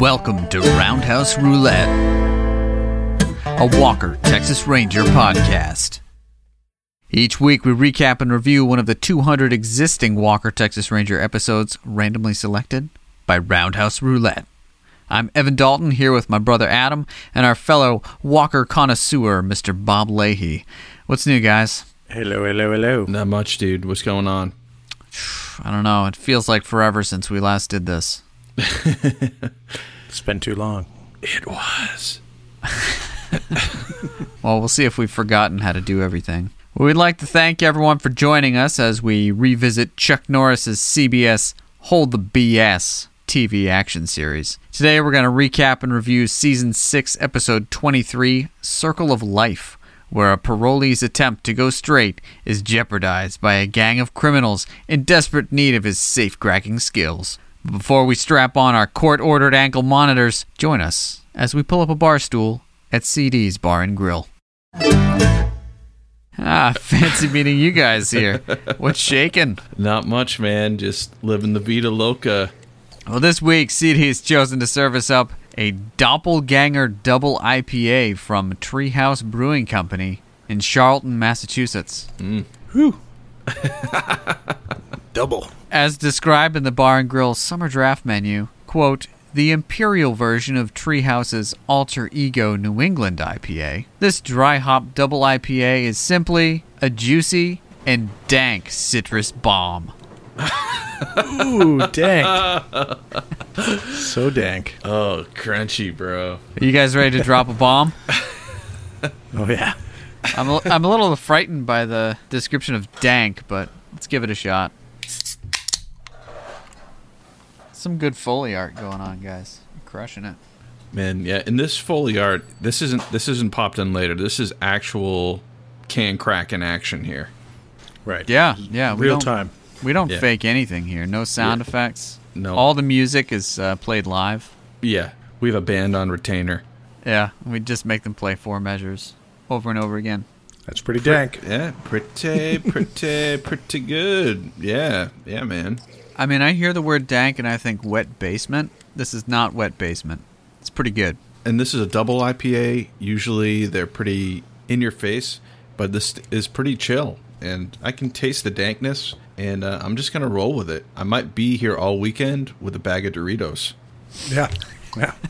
Welcome to Roundhouse Roulette, a Walker, Texas Ranger podcast. Each week, we recap and review one of the 200 existing Walker, Texas Ranger episodes randomly selected by Roundhouse Roulette. I'm Evan Dalton here with my brother Adam and our fellow Walker connoisseur, Mr. Bob Leahy. What's new, guys? Hello, hello, hello. Not much, dude. What's going on? I don't know. It feels like forever since we last did this. It's been too long. It was. Well, we'll see if we've forgotten how to do everything. We'd like to thank everyone for joining us as we revisit Chuck Norris's CBS Hold the BS TV action series. Today we're going to recap and review season 6 episode 23 Circle of Life, where a parolee's attempt to go straight is jeopardized by a gang of criminals in desperate need of his safe-cracking skills. Before we strap on our court-ordered ankle monitors, join us as we pull up a bar stool at CD's Bar and Grill. Ah, fancy meeting you guys here. What's shaking? Not much, man. Just living the Vita Loca. Well, this week, CD has chosen to serve us up a Doppelganger Double IPA from Treehouse Brewing Company in Charlton, Massachusetts. Whew. Double. As described in the Bar and Grill Summer Draft menu, quote, the imperial version of Treehouse's alter ego New England IPA, this dry hop double IPA is simply a juicy and dank citrus bomb. Ooh, dank. so dank. Oh, crunchy, bro. Are you guys ready to drop a bomb? Oh, yeah. I'm a, I'm a little frightened by the description of dank, but let's give it a shot. Some good Foley art going on, guys. You're crushing it. Man, yeah. In this Foley art, this isn't this isn't popped in later. This is actual can crack in action here. Right. Yeah, yeah. Real don't, time. We don't Yeah. fake anything here. No sound effects. No. All the music is uh, played live. Yeah, we have a band on retainer. Yeah, we just make them play four measures over and over again. That's pretty dank. Yeah, pretty, pretty, pretty good. Yeah, yeah, man. I mean, I hear the word dank and I think wet basement. This is not wet basement. It's pretty good. And this is a double IPA. Usually they're pretty in your face, but this is pretty chill. And I can taste the dankness, and uh, I'm just gonna roll with it. I might be here all weekend with a bag of Doritos. Yeah. Yeah.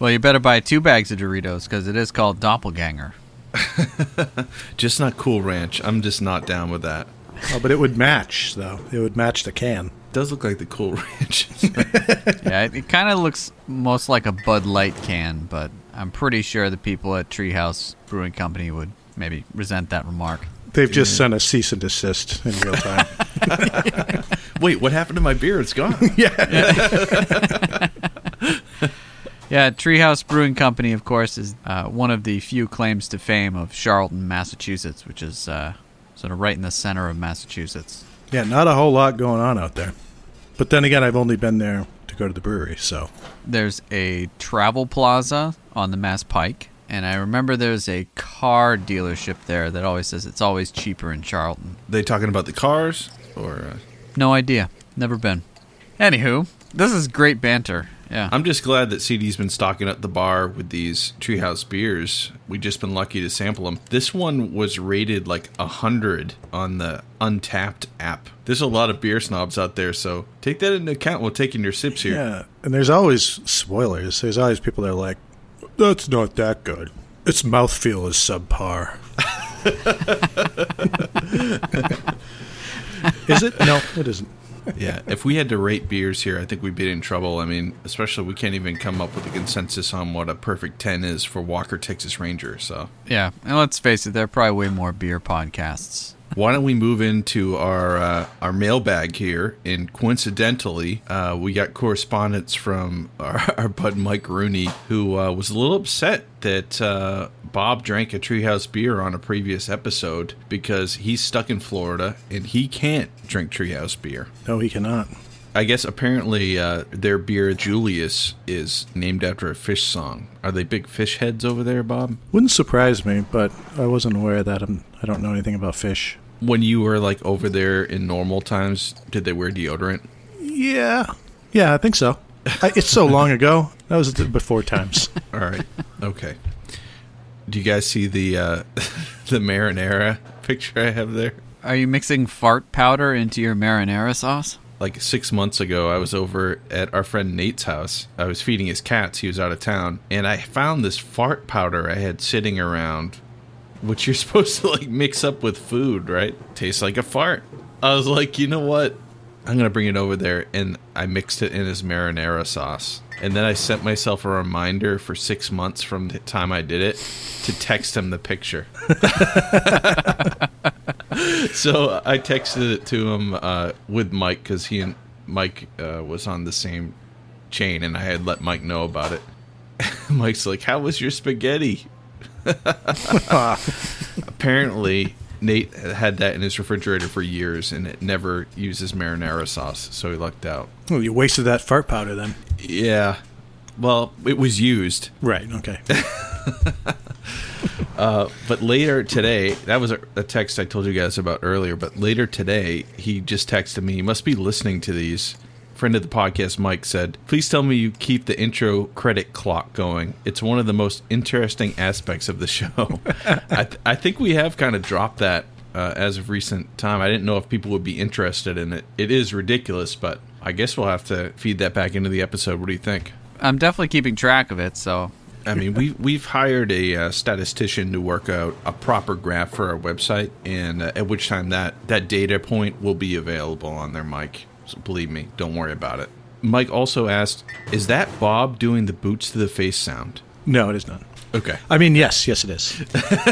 Well, you better buy two bags of Doritos because it is called Doppelganger. Just not Cool Ranch. I'm just not down with that. Oh, but it would match, though. It would match the can. It does look like the Cool Ranch. Yeah, it, it kind of looks most like a Bud Light can, but I'm pretty sure the people at Treehouse Brewing Company would maybe resent that remark. They've just sent a cease and desist in real time. Wait, what happened to my beer? It's gone. Yeah. Yeah, Treehouse Brewing Company, of course, is uh, one of the few claims to fame of Charlton, Massachusetts, which is uh, sort of right in the center of Massachusetts. yeah, not a whole lot going on out there. But then again, I've only been there to go to the brewery, so. There's a travel plaza on the Mass Pike, and I remember there's a car dealership there that always says it's always cheaper in Charlton. they talking about the cars or? Uh, No idea. Never been. Anywho, this is great banter. Yeah. I'm just glad that CD's been stocking up the bar with these Treehouse beers. We've just been lucky to sample them. This one was rated like a hundred on the Untappd app. There's a lot of beer snobs out there, so take that into account while taking your sips here. Yeah. And there's always spoilers. There's always people that are like, that's not that good. Its mouthfeel is subpar. is it? No, it isn't. Yeah, if we had to rate beers here, I think we'd be in trouble. I mean, especially we can't even come up with a consensus on what a perfect 10 is for Walker Texas Ranger. So, yeah. And let's face it, there are probably way more beer podcasts. Why don't we move into our uh, our mailbag here? And coincidentally, uh, we got correspondence from our, our bud Mike Rooney, who uh, was a little upset that uh, Bob drank a Treehouse beer on a previous episode because he's stuck in Florida and he can't drink Treehouse beer. No, he cannot. I guess apparently uh, their beer Julius is named after a Phish song. Are they big Phish heads over there, Bob? Wouldn't surprise me, but I wasn't aware of that. I'm, I don't know anything about Phish. When you were like over there in normal times, did they wear deodorant? Yeah. Yeah, I think so. I, it's so long ago. That was the before times. All right. Okay. Do you guys see the uh, the marinara picture I have there? Are you mixing fart powder into your marinara sauce? Like six months ago, I was over at our friend Nate's house. I was feeding his cats. He was out of town, and I found this fart powder I had sitting around, which you're supposed to like mix up with food, right? Tastes like a fart. I was like, you know what? I'm gonna bring it over there, and I mixed it in his marinara sauce. And then I sent myself a reminder for six months from the time I did it to text him the picture. so I texted it to him uh, with Mike because he and Mike uh, was on the same chain, and I had let Mike know about it. Mike's like, "How was your spaghetti?" Apparently, Nate had that in his refrigerator for years, and it never uses marinara sauce, so he lucked out. Oh, you wasted that fart powder then. Yeah, well, it was used. Right. Okay. Uh, but later today, that was a, a text I told you guys about earlier. But later today, he just texted me. He must be listening to these. Friend of the podcast, Mike said, "Please tell me you keep the intro credit clock going. It's one of the most interesting aspects of the show. I, th- I think we have kind of dropped that uh, as of recent time. I didn't know if people would be interested in it. It is ridiculous, but I guess we'll have to feed that back into the episode. What do you think?" I'm definitely keeping track of it, so I mean, we we've hired a uh, statistician to work out a proper graph for our website, and uh, at which time that that data point will be available on their mic. So believe me, don't worry about it. Mike also asked, "Is that Bob doing the boots to the face sound?" No, it is not. Okay. I mean, yes, yes, it is.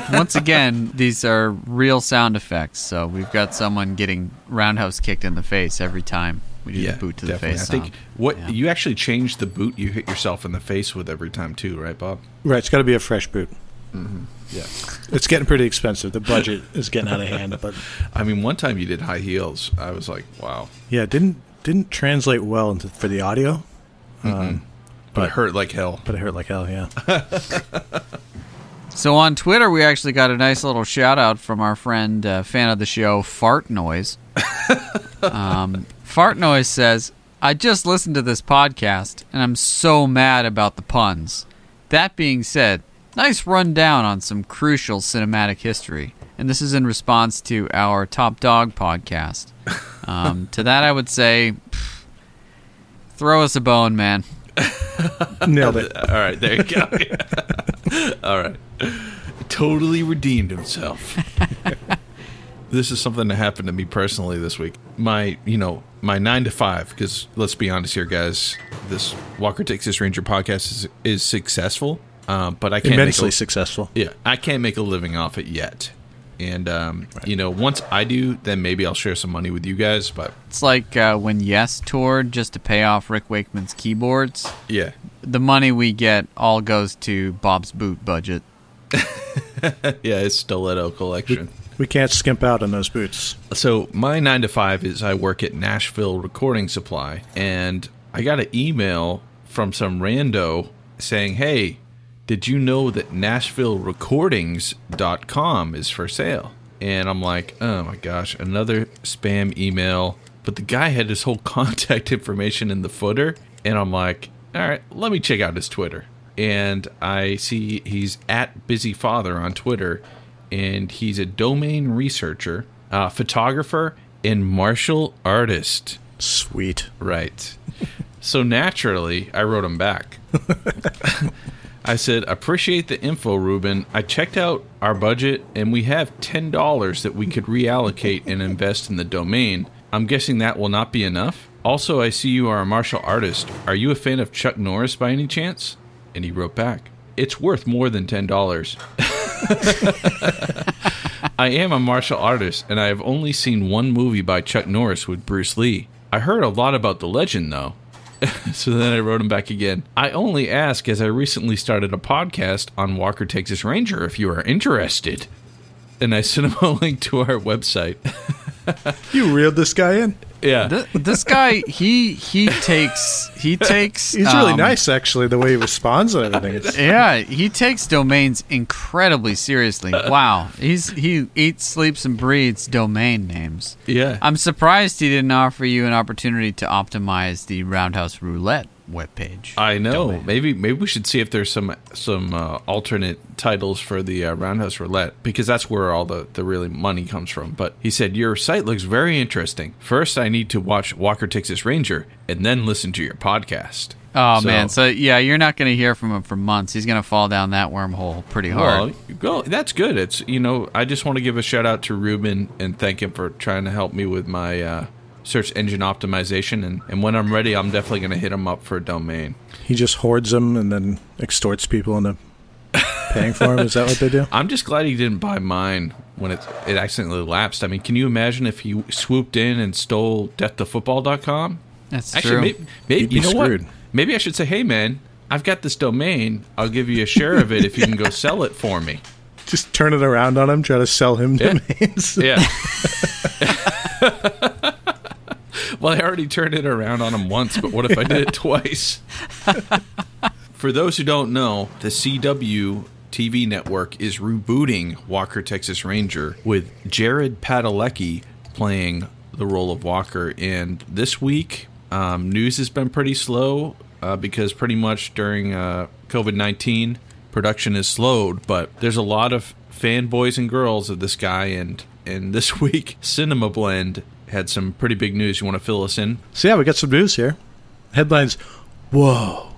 once again, these are real sound effects. So we've got someone getting roundhouse kicked in the face every time we do the boot to the face. I think what Yeah. you actually change the boot you hit yourself in the face with every time too, right, Bob? Right. It's got to be a fresh boot. Yeah. It's getting pretty expensive. The budget is getting out of hand. But I mean, one time you did high heels. I was like, wow, yeah, it didn't didn't translate well into for the audio. but it hurt like hell. But it hurt like hell. Yeah. So on Twitter, we actually got a nice little shout out from our friend, uh, fan of the show, Fart Noise. um, Fart Noise says, I just listened to this podcast and I'm so mad about the puns. That being said, nice rundown on some crucial cinematic history. And this is in response to our Top Dog podcast. Um, to that, I would say, pff, throw us a bone, man. Nailed it. All right, there you go. All right. Totally redeemed himself. this is something that happened to me personally this week. My, you know, my 9 to 5 because let's be honest here guys, this Walker Texas Ranger podcast is is successful, uh, but I can't Immensely make a, successful. Yeah, I can't make a living off it yet. And um, you know, once I do, then maybe I'll share some money with you guys, but It's like uh, when Yes toured just to pay off Rick Wakeman's keyboards. yeah. the money we get all goes to Bob's boot budget. Yeah, it's stiletto collection. We can't skimp out on those boots. So my nine to five is I work at Nashville Recording Supply, and I got an email from some rando saying, "Hey, did you know that NashvilleRecordings.com is for sale?" And I'm like, "Oh my gosh, another spam email." But the guy had his whole contact information in the footer, and I'm like, "All right, let me check out his Twitter." And I see he's at Busy Father on Twitter, and he's a domain researcher, uh, photographer, and martial artist. Sweet. Right. so naturally, I wrote him back. I said, Appreciate the info, Ruben. I checked out our budget and we have $10 that we could reallocate and invest in the domain. I'm guessing that will not be enough. Also, I see you are a martial artist. Are you a fan of Chuck Norris by any chance? And he wrote back, It's worth more than $10. I am a martial artist, and I have only seen one movie by Chuck Norris with Bruce Lee. I heard a lot about the legend, though. so then I wrote him back again. I only ask as I recently started a podcast on Walker Texas Ranger if you are interested. And I sent him a link to our website. You reeled this guy in. Yeah. Th- this guy, he he takes he takes. He's really um, nice, actually, the way he responds and everything. It's, Yeah, he takes domains incredibly seriously. Wow, he's he eats, sleeps, and breathes domain names. yeah. I'm surprised he didn't offer you an opportunity to optimize the Roundhouse Roulette webpage. I know. domain. Maybe maybe we should see if there's some some uh, alternate titles for the uh, Roundhouse Roulette because that's where all the the really money comes from. But he said your site looks very interesting. First, I need to watch Walker Texas Ranger and then listen to your podcast. Oh So- man, so yeah, you're not going to hear from him for months. He's going to fall down that wormhole pretty hard. Well, well, that's good. It's you know, I just want to give a shout out to Ruben and thank him for trying to help me with my uh, search engine optimization. And, and when I'm ready, I'm definitely going to hit him up for a domain. He just hoards them and then extorts people into paying for them. Is that what they do? I'm just glad he didn't buy mine when it it accidentally lapsed. I mean, can you imagine if he swooped in and stole deathtofootball.com? That's Actually, true. maybe, maybe You'd be you know screwed. what? Maybe I should say, hey man, I've got this domain. I'll give you a share of it if you can go sell it for me. Just turn it around on him, try to sell him Yeah. domains. Yeah. well, I already turned it around on him once, but what if I did it twice? For those who don't know, the CW TV network is rebooting Walker Texas Ranger with Jared Padalecki playing the role of Walker. And this week, um, news has been pretty slow uh, because pretty much during uh, COVID 19, production is slowed, but there's a lot of fanboys and girls of this guy. And, and this week, Cinema Blend had some pretty big news. You want to fill us in? So yeah, we got some news here. Headlines: Whoa,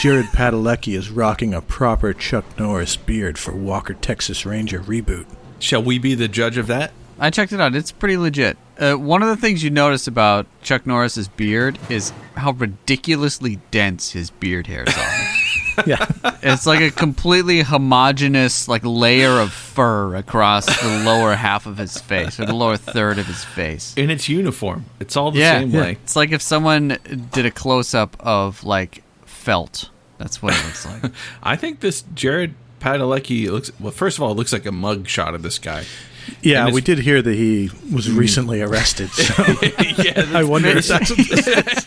Jared Padalecki is rocking a proper Chuck Norris beard for Walker Texas Ranger reboot. Shall we be the judge of that? I checked it out. It's pretty legit. Uh, one of the things you notice about Chuck Norris's beard is how ridiculously dense his beard hairs are. Yeah, it's like a completely homogeneous like layer of fur across the lower half of his face or the lower third of his face. In its uniform. It's all the yeah, same way. it's like if someone did a close up of like felt. That's what it looks like. I think this Jared Padalecki looks well. First of all, it looks like a mug shot of this guy. yeah. We did hear that he was hmm. recently arrested. So yeah, I wonder if that's what this is.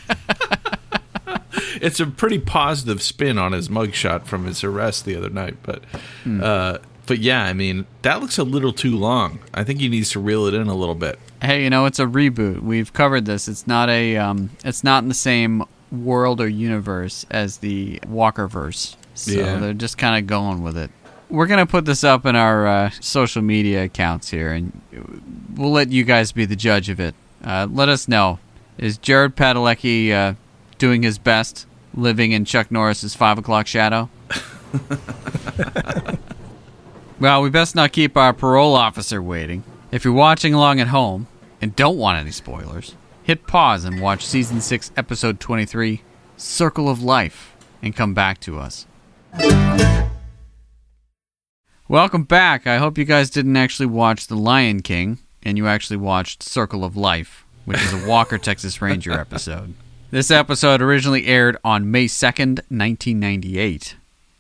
It's a pretty positive spin on his mugshot from his arrest the other night. But, uh, but yeah, I mean that looks a little too long. I think he needs to reel it in a little bit. hey, you know, it's a reboot. We've covered this. It's not a um it's not in the same world or universe as the Walkerverse. So Yeah. they're just kind of going with it. We're going to put this up in our uh, social media accounts here and we'll let you guys be the judge of it. Uh, let us know. Is Jared Padalecki uh, doing his best living in Chuck Norris's 5 o'clock shadow? Well, we best not keep our parole officer waiting. If you're watching along at home and don't want any spoilers, hit pause and watch season 6, episode 23, Circle of Life, and come back to us. Welcome back. I hope you guys didn't actually watch The Lion King and you actually watched Circle of Life, which is a Walker, Texas Ranger episode. This episode originally aired on May 2nd, 1998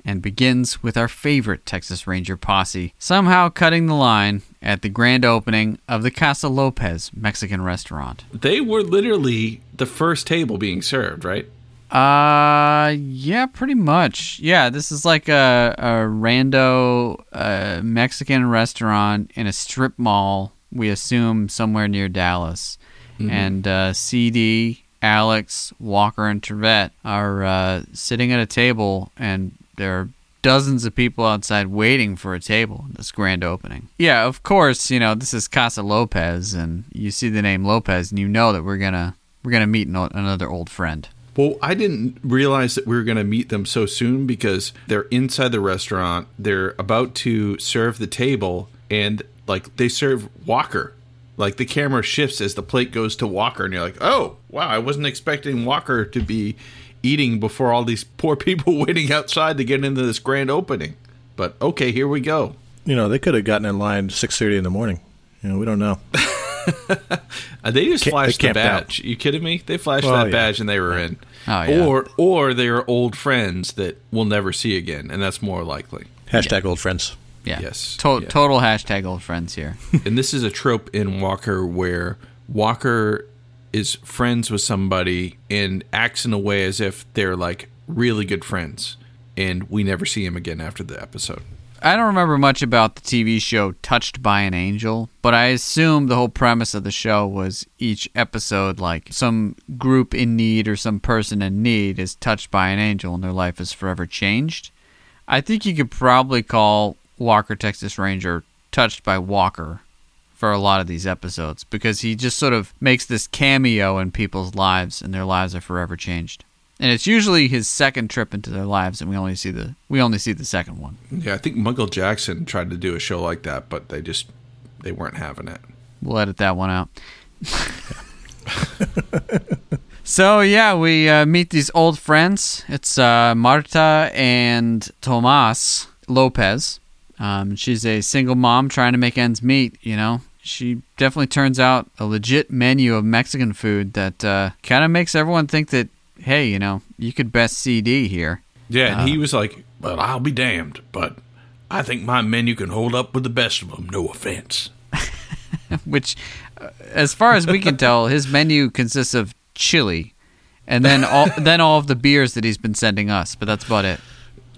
and begins with our favorite Texas Ranger posse somehow cutting the line at the grand opening of the Casa Lopez Mexican restaurant. They were literally the first table being served, right? Uh, yeah, pretty much. Yeah, this is like a, a rando uh, Mexican restaurant in a strip mall, we assume somewhere near Dallas. And uh, CD, Alex, Walker, and Trivette are uh, sitting at a table, and there are dozens of people outside waiting for a table in this grand opening. Yeah, of course, you know, this is Casa Lopez, and you see the name Lopez, and you know that we're gonna we're gonna meet no- another old friend. Well, I didn't realize that we were going to meet them so soon because they're inside the restaurant. They're about to serve the table, and like they serve Walker. Like the camera shifts as the plate goes to Walker, and you're like, "Oh, wow! I wasn't expecting Walker to be eating before all these poor people waiting outside to get into this grand opening." But okay, here we go. You know, they could have gotten in line six thirty in the morning. You know, we don't know. Uh, they just flashed they the camped out. badge. You kidding me? They flashed Well, that yeah. badge and they were in. Oh, yeah. Or or they are old friends that we'll never see again, and that's more likely. Hashtag old friends. Yeah. Yes. To- Yeah. Total hashtag old friends here. and this is a trope in Walker where Walker is friends with somebody and acts in a way as if they're like really good friends, and we never see him again after the episode. I don't remember much about the TV show Touched by an Angel, but I assume the whole premise of the show was each episode, like some group in need or some person in need, is touched by an angel and their life is forever changed. I think you could probably call Walker Texas Ranger Touched by Walker for a lot of these episodes because he just sort of makes this cameo in people's lives and their lives are forever changed and it's usually his second trip into their lives, and we only see the we only see the second one. Yeah, I think Michael Jackson tried to do a show like that, but they just they weren't having it. We'll edit that one out. so yeah, we uh, meet these old friends. It's uh, Marta and Tomas Lopez. Um, she's a single mom trying to make ends meet. You know, she definitely turns out a legit menu of Mexican food that uh, kind of makes everyone think that hey, you know, you could best CD here. Yeah, and uh, he was like, "Well, I'll be damned, but I think my menu can hold up with the best of them. No offense." Which, uh, as far as we can tell, his menu consists of chili, and then all then all of the beers that he's been sending us. But that's about it.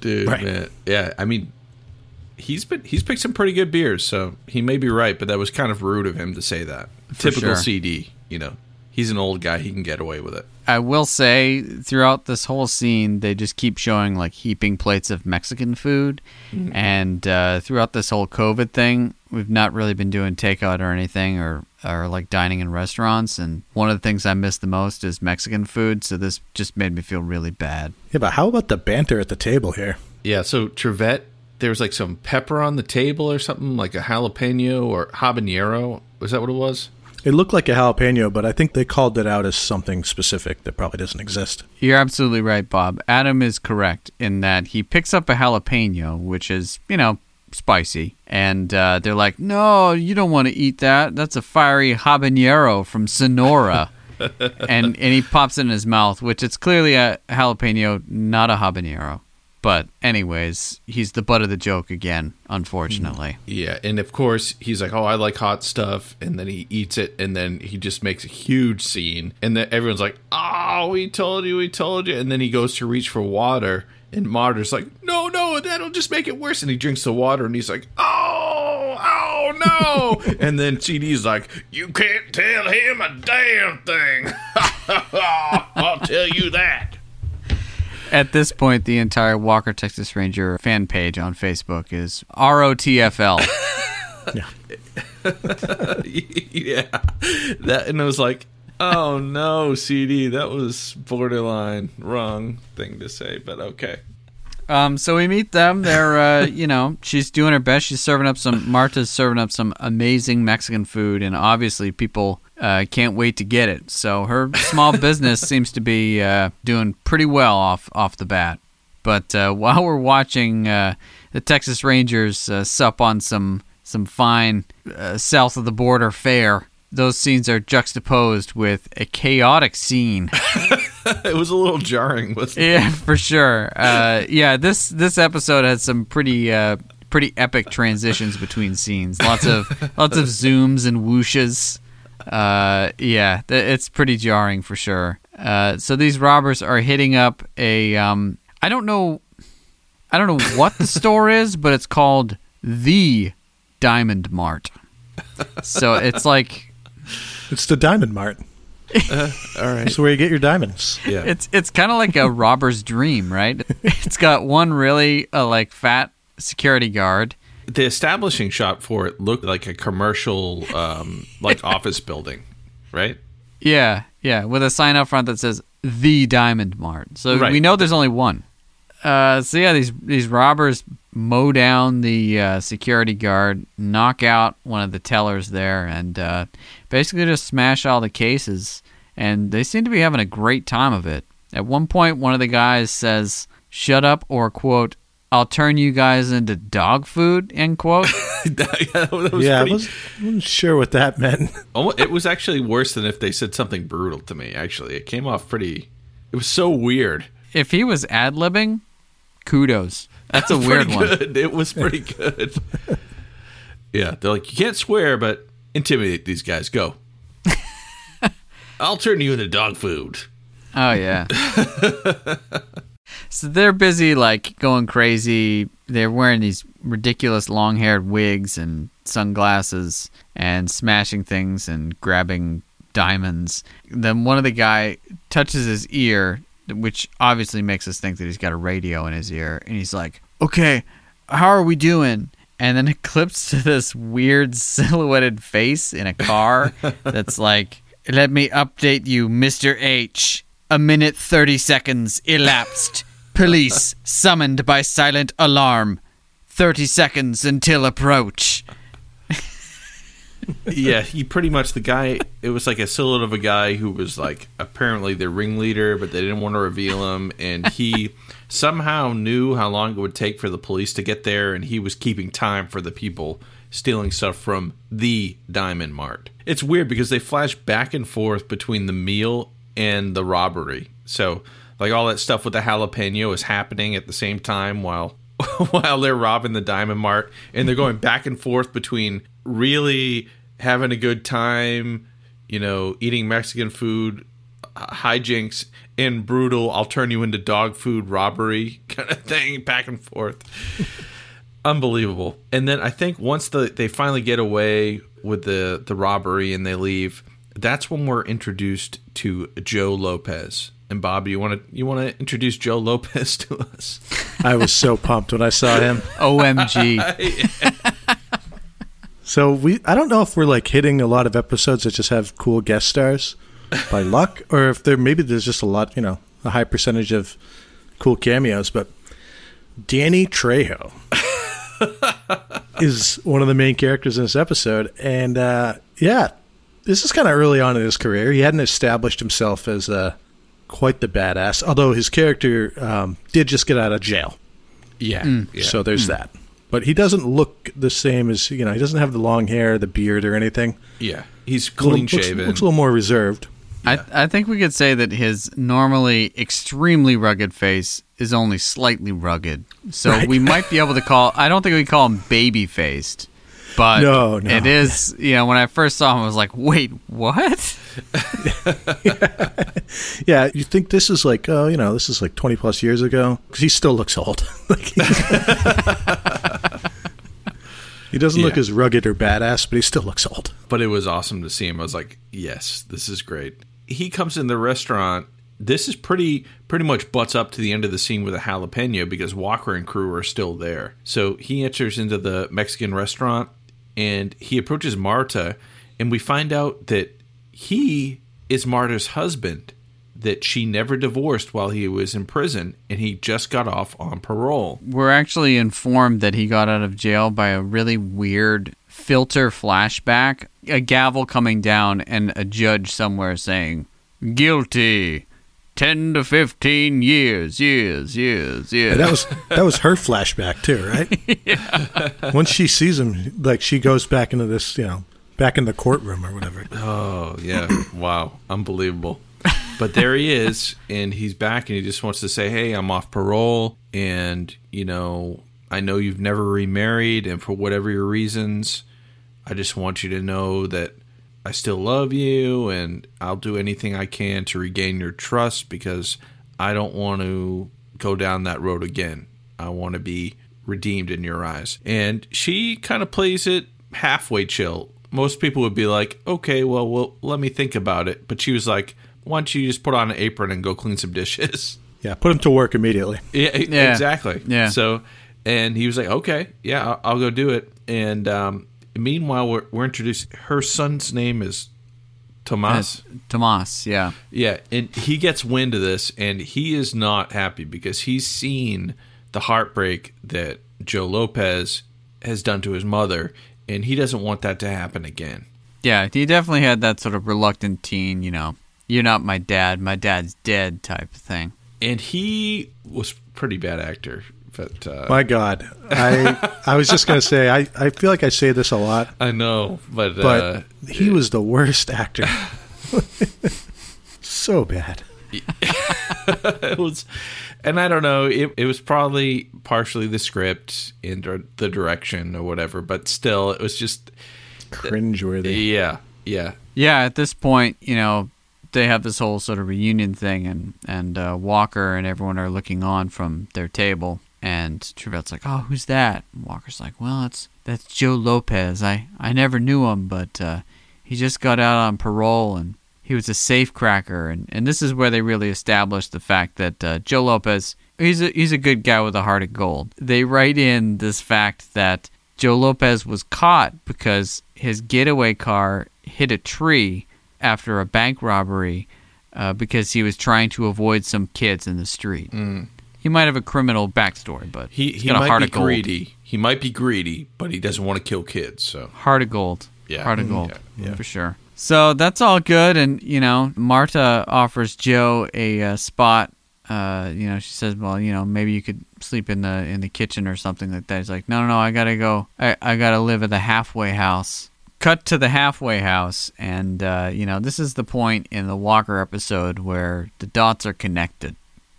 Dude, right. man, yeah. I mean, he's been he's picked some pretty good beers, so he may be right. But that was kind of rude of him to say that. For Typical sure. CD, you know. He's an old guy; he can get away with it. I will say throughout this whole scene, they just keep showing like heaping plates of Mexican food, mm-hmm. and uh, throughout this whole COVID thing, we've not really been doing takeout or anything, or or like dining in restaurants. And one of the things I miss the most is Mexican food. So this just made me feel really bad. Yeah, but how about the banter at the table here? Yeah, so Trivette, there was like some pepper on the table or something, like a jalapeno or habanero. Was that what it was? It looked like a jalapeno, but I think they called it out as something specific that probably doesn't exist. You're absolutely right, Bob. Adam is correct in that he picks up a jalapeno, which is, you know, spicy. And uh, they're like, no, you don't want to eat that. That's a fiery habanero from Sonora. and and he pops it in his mouth, which it's clearly a jalapeno, not a habanero. But anyways, he's the butt of the joke again, unfortunately. Hmm. Yeah, and of course he's like, "Oh, I like hot stuff," and then he eats it, and then he just makes a huge scene, and then everyone's like, "Oh, we told you, we told you," and then he goes to reach for water, and Marta's like, "No, no, that'll just make it worse," and he drinks the water, and he's like, "Oh, oh no!" and then CD's like, "You can't tell him a damn thing." I'll tell you that. At this point, the entire Walker Texas Ranger fan page on Facebook is ROTFL. yeah. yeah. That and it was like, oh no, CD, that was borderline wrong thing to say, but okay. Um, so we meet them. They're, uh, you know, she's doing her best. She's serving up some. Marta's serving up some amazing Mexican food, and obviously people uh, can't wait to get it. So her small business seems to be uh, doing pretty well off off the bat. But uh, while we're watching uh, the Texas Rangers uh, sup on some some fine uh, south of the border fare, those scenes are juxtaposed with a chaotic scene. it was a little jarring, wasn't it? Yeah, for sure. yeah, this this episode had some pretty pretty epic transitions between scenes. Lots of lots of zooms and whooshes. Uh, yeah, th- it's pretty jarring for sure. Uh, so these robbers are hitting up a um, I don't know, I don't know what the store is, but it's called the Diamond Mart. So it's like it's the Diamond Mart. Uh, all right. That's where you get your diamonds. Yeah. It's it's kind of like a robber's dream, right? It's got one really uh, like fat security guard the establishing shot for it looked like a commercial, um, like office building, right? Yeah, yeah, with a sign up front that says the Diamond Mart. So right. we know there's only one. Uh, so yeah, these these robbers mow down the uh, security guard, knock out one of the tellers there, and uh, basically just smash all the cases. And they seem to be having a great time of it. At one point, one of the guys says, "Shut up," or quote, I'll turn you guys into dog food, end quote. yeah, yeah I, was, not sure what that meant. it was actually worse than if they said something brutal to me, actually. It came off pretty, it was so weird. If he was ad libbing, kudos. That's a weird good. one. It was pretty good. yeah, they're like, you can't swear, but intimidate these guys. Go. I'll turn you into dog food. Oh, yeah. So they're busy, like going crazy, they're wearing these ridiculous long-haired wigs and sunglasses and smashing things and grabbing diamonds. Then one of the guy touches his ear, which obviously makes us think that he's got a radio in his ear, and he's like, "Okay, how are we doing?" And then it clips to this weird silhouetted face in a car that's like, "Let me update you, Mister H. A minute thirty seconds elapsed. Police summoned by silent alarm. Thirty seconds until approach." yeah, he pretty much the guy. It was like a silhouette of a guy who was like apparently the ringleader, but they didn't want to reveal him, and he somehow knew how long it would take for the police to get there, and he was keeping time for the people stealing stuff from the Diamond Mart. It's weird because they flash back and forth between the meal and the robbery. So, like all that stuff with the jalapeno is happening at the same time while while they're robbing the Diamond Mart, and they're going back and forth between really having a good time, you know, eating Mexican food, uh, hijinks, and brutal, I'll turn you into dog food robbery kind of thing, back and forth. Unbelievable. And then I think once the, they finally get away with the, the robbery and they leave, that's when we're introduced to Joe Lopez. And Bob, you want to you want to introduce Joe Lopez to us? I was so pumped when I saw him. OMG. So we I don't know if we're like hitting a lot of episodes that just have cool guest stars by luck or if there maybe there's just a lot, you know, a high percentage of cool cameos, but Danny Trejo is one of the main characters in this episode and uh yeah, this is kind of early on in his career. He hadn't established himself as uh quite the badass, although his character um, did just get out of jail. Yeah. yeah. So there's that. But he doesn't look the same as you know. He doesn't have the long hair, the beard, or anything. yeah. He's A little- clean looks, shaven. looks a little more reserved. I, I think we could say that his normally extremely rugged face is only slightly rugged. So Right. we might be able to call. I don't think we call him baby faced, but No, no. it is. You know, when I first saw him, I was like, "Wait, what?" Yeah, you think this is like oh, you know, this is like twenty plus years ago because he still looks old. like he's- he doesn't look as rugged or badass, but he still looks old. but it was awesome to see him. I was like, yes, this is great. He comes in the restaurant. This is pretty pretty much butts up to the end of the scene with a jalapeno because Walker and crew are still there. So he enters into the Mexican restaurant and he approaches Marta, and we find out that he is Marta's husband. That she never divorced while he was in prison, and he just got off on parole. We're actually informed that he got out of jail by a really weird filter flashback, a gavel coming down, and a judge somewhere saying, "Guilty." 10 to 15 years, years, years, years. And that was that was her flashback too, right? yeah. Once she sees him, like she goes back into this, you know, back in the courtroom or whatever. Oh yeah! wow, unbelievable. But there he is, and he's back, and he just wants to say, "Hey, I'm off parole, and you know, I know you've never remarried, and for whatever your reasons, I just want you to know that I still love you, and I'll do anything I can to regain your trust because I don't want to go down that road again. I want to be redeemed in your eyes." And she kind of plays it halfway chill. Most people would be like, "Okay, well, well, let me think about it," but she was like, "Why don't you just put on an apron and go clean some dishes?" Yeah, put him to work immediately. Yeah, Yeah. exactly. Yeah. So, and he was like, "Okay, yeah, I'll, I'll go do it." And um, meanwhile, we're, we're introduced. Her son's name is Tomas. Tomas, yeah. Yeah, and he gets wind of this, and he is not happy because he's seen the heartbreak that Joe Lopez has done to his mother, and he doesn't want that to happen again. Yeah, he definitely had that sort of reluctant teen, you know, you're not my dad, my dad's dead type of thing. And he was pretty bad actor, but uh, My God, I I was just gonna say I, I feel like I say this a lot, I know, but, but uh, he was the worst actor. so bad. it was, and I don't know. It, it was probably partially the script and the direction or whatever, but still, it was just Cringeworthy. yeah, yeah, Yeah, at this point, you know, they have this whole sort of reunion thing, and and uh, Walker and everyone are looking on from their table, And Trivette's like, "Oh, who's that?" And Walker's like, "Well, it's that's Joe Lopez. I I never knew him, but uh, he just got out on parole and he was a safe cracker." And and this is where they really established the fact that uh, Joe Lopez he's a he's a good guy with a heart of gold. They write in this fact that Joe Lopez was caught because his getaway car hit a tree after a bank robbery uh, because he was trying to avoid some kids in the street. He might have a criminal backstory, but He he's he got a might heart be of gold. greedy. He might be greedy, but he doesn't want to kill kids. So Heart of gold. Yeah. Heart of gold. yeah, yeah. For sure. So that's all good. And, you know, Marta offers Joe a uh, spot. Uh, you know, she says, well, you know, maybe you could sleep in the in the kitchen or something like that. He's like, no, no, no, I got to go. I, I got to live at the halfway house. Cut to the halfway house. And, uh, you know, this is the point in the Walker episode where the dots are connected.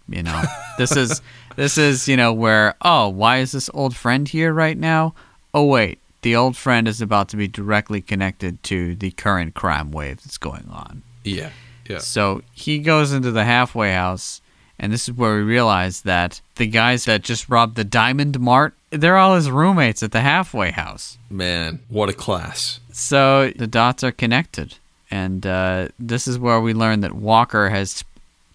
You know, this is this is you know where oh why is this old friend here right now? Oh wait, the old friend is about to be directly connected to the current crime wave that's going on. yeah, yeah. So he goes into the halfway house, and this is where we realize that the guys that just robbed the Diamond Mart, they're all his roommates at the halfway house. Man, what a class! So the dots are connected, and uh, this is where we learn that Walker has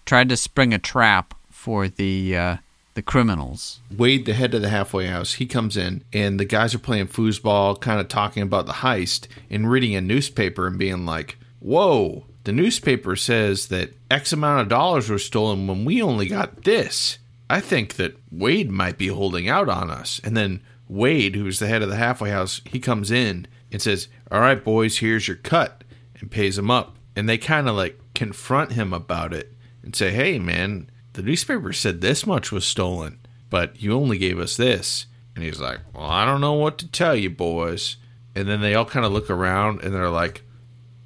tried to spring a trap for the uh, the criminals. Wade, the head of the halfway house, he comes in and the guys are playing foosball, kind of talking about the heist and reading a newspaper and being like, Whoa, the newspaper says that X amount of dollars were stolen when we only got this. I think that Wade might be holding out on us. And then Wade, who's the head of the halfway house, he comes in and says, All right, boys, here's your cut, and pays him up. And they kind of like confront him about it and say, Hey, man, the newspaper said this much was stolen, but you only gave us this. And he's like, Well, I don't know what to tell you, boys. And then they all kind of look around and they're like,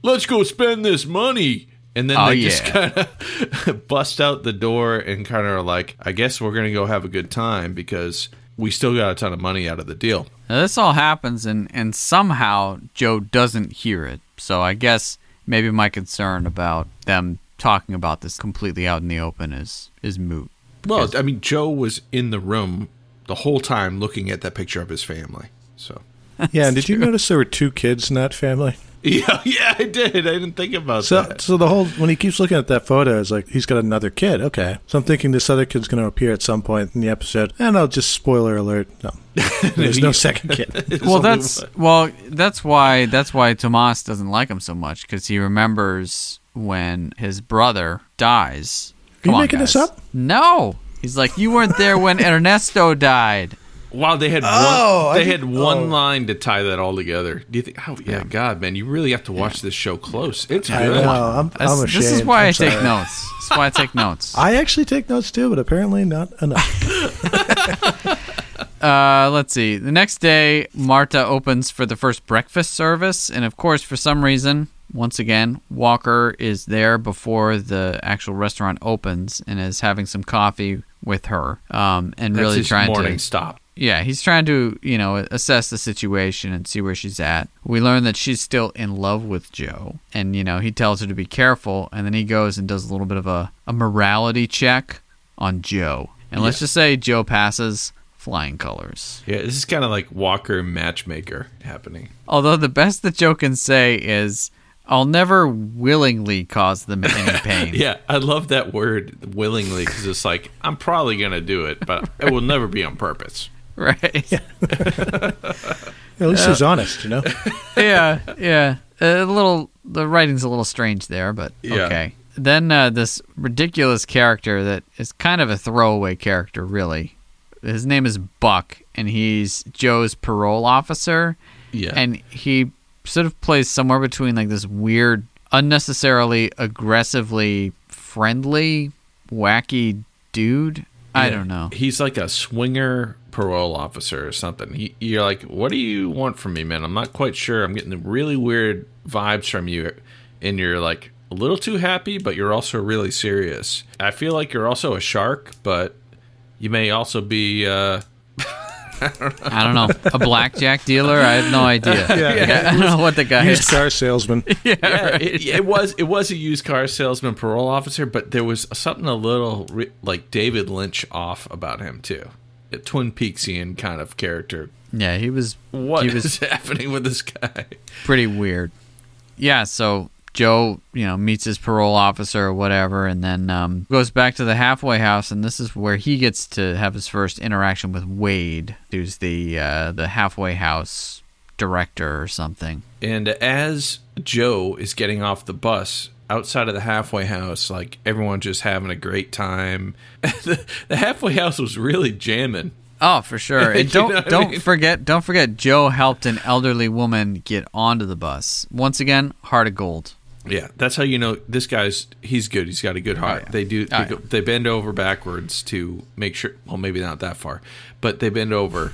Let's go spend this money. And then Oh, they just kind of bust out the door and kind of are like, I guess we're going to go have a good time because we still got a ton of money out of the deal. Now this all happens, and and somehow Joe doesn't hear it. So I guess maybe my concern about them talking about this completely out in the open is is moot. Well, I mean, Joe was in the room the whole time looking at that picture of his family. So, Yeah, and did you notice there were two kids in that family? yeah, yeah, I did. I didn't think about So, that. so the whole when he keeps looking at that photo, it's like he's got another kid. Okay, so I'm thinking this other kid's going to appear at some point in the episode, eh, and I'll just spoiler alert: no, there's no second kid. Well, that's one. well, that's why that's why Tomas doesn't like him so much because he remembers when his brother dies. Are you on, making this up? No, he's like you weren't there when Ernesto died. Wow, they had Oh, one. I They did- had one oh. line to tie that all together. Do you think? Oh yeah, God, man, you really have to watch this show close. It's I good. know. I'm, I'm ashamed. this is why i I'm take notes. This is why I take notes. I actually take notes too, but apparently not enough. Uh, let's see. The next day, Marta opens for the first breakfast service, and of course, for some reason, once again, Walker is there before the actual restaurant opens and is having some coffee with her, um, and That's really trying morning to. stop. Yeah, he's trying to, you know, assess the situation and see where she's at. We learn that she's still in love with Joe, and you know, he tells her to be careful, and then he goes and does a little bit of a, a morality check on Joe. And let's just say Joe passes flying colors. Yeah, this is kind of like Walker matchmaker happening. Although the best that Joe can say is, I'll never willingly cause them any pain. Yeah, I love that word willingly because it's like I'm probably gonna do it, but it will never be on purpose. Right? Yeah, At least he's honest, you know. Yeah, yeah. A little, the writing's a little strange there, but Yeah. okay. Then uh, this ridiculous character that is kind of a throwaway character, really. His name is Buck, and he's Joe's parole officer. Yeah, and he sort of plays somewhere between like this weird, unnecessarily aggressively friendly, wacky dude. I don't know. He's like a swinger parole officer or something. He, you're like, what do you want from me, man? I'm not quite sure. I'm getting really weird vibes from you, and you're like a little too happy, but you're also really serious. I feel like you're also a shark, but you may also be. Uh, I don't know. A blackjack dealer? I have no idea. I don't know what the guy Used is. car salesman. yeah, it, it was it was a used car salesman parole officer, but there was something a little re- like David Lynch off about him too. a Twin Peaksian kind of character. Yeah, he was What he is was happening with this guy? pretty weird. Yeah, so Joe, you know, meets his parole officer or whatever, and then um, goes back to the halfway house, and this is where he gets to have his first interaction with Wade, who's the uh, the halfway house director or something. And as Joe is getting off the bus outside of the halfway house, like everyone just having a great time. the, the halfway house was really jamming. Oh, for sure. And don't know don't mean? forget don't forget Joe helped an elderly woman get onto the bus. Once again, heart of gold. Yeah, that's how you know this guy's he's good. He's got a good heart. Oh, yeah. They do they, Oh, go, yeah. they bend over backwards to make sure. Well, maybe not that far, but they bend over.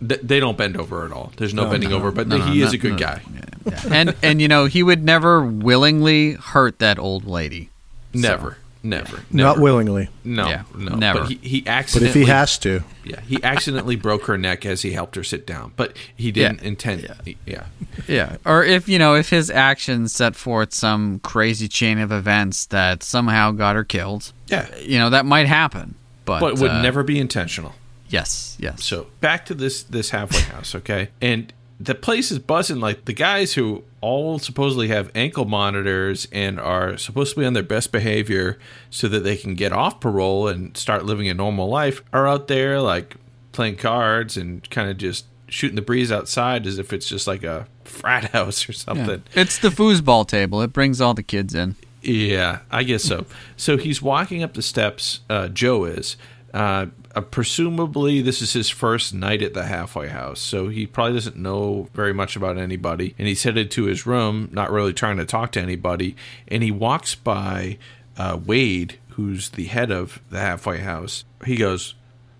They, they don't bend over at all. There's no, bending over, but No, no, he is no, a good no, guy. Yeah. And and you know, he would never willingly hurt that old lady. Never, never, never. Not willingly, No, Yeah, no, never. But he, he but if he has to, yeah, he accidentally broke her neck as he helped her sit down, but he didn't Yeah. intend. Yeah. yeah, Yeah. Or if, you know, if his actions set forth some crazy chain of events that somehow got her killed, yeah, you know, that might happen. But, but would uh, never be intentional. Yes, yes. So back to this this halfway house, okay? And the place is buzzing. Like the guys who all supposedly have ankle monitors and are supposed to be on their best behavior so that they can get off parole and start living a normal life are out there like playing cards and kind of just shooting the breeze outside as if it's just like a frat house or Yeah. something. It's the foosball table. It brings all the kids in. Yeah, I guess so. so he's walking up the steps. Uh, Joe is. Uh, uh, presumably, this is his first night at the halfway house, so he probably doesn't know very much about anybody. And he's headed to his room, not really trying to talk to anybody. And he walks by uh, Wade, who's the head of the halfway house. He goes,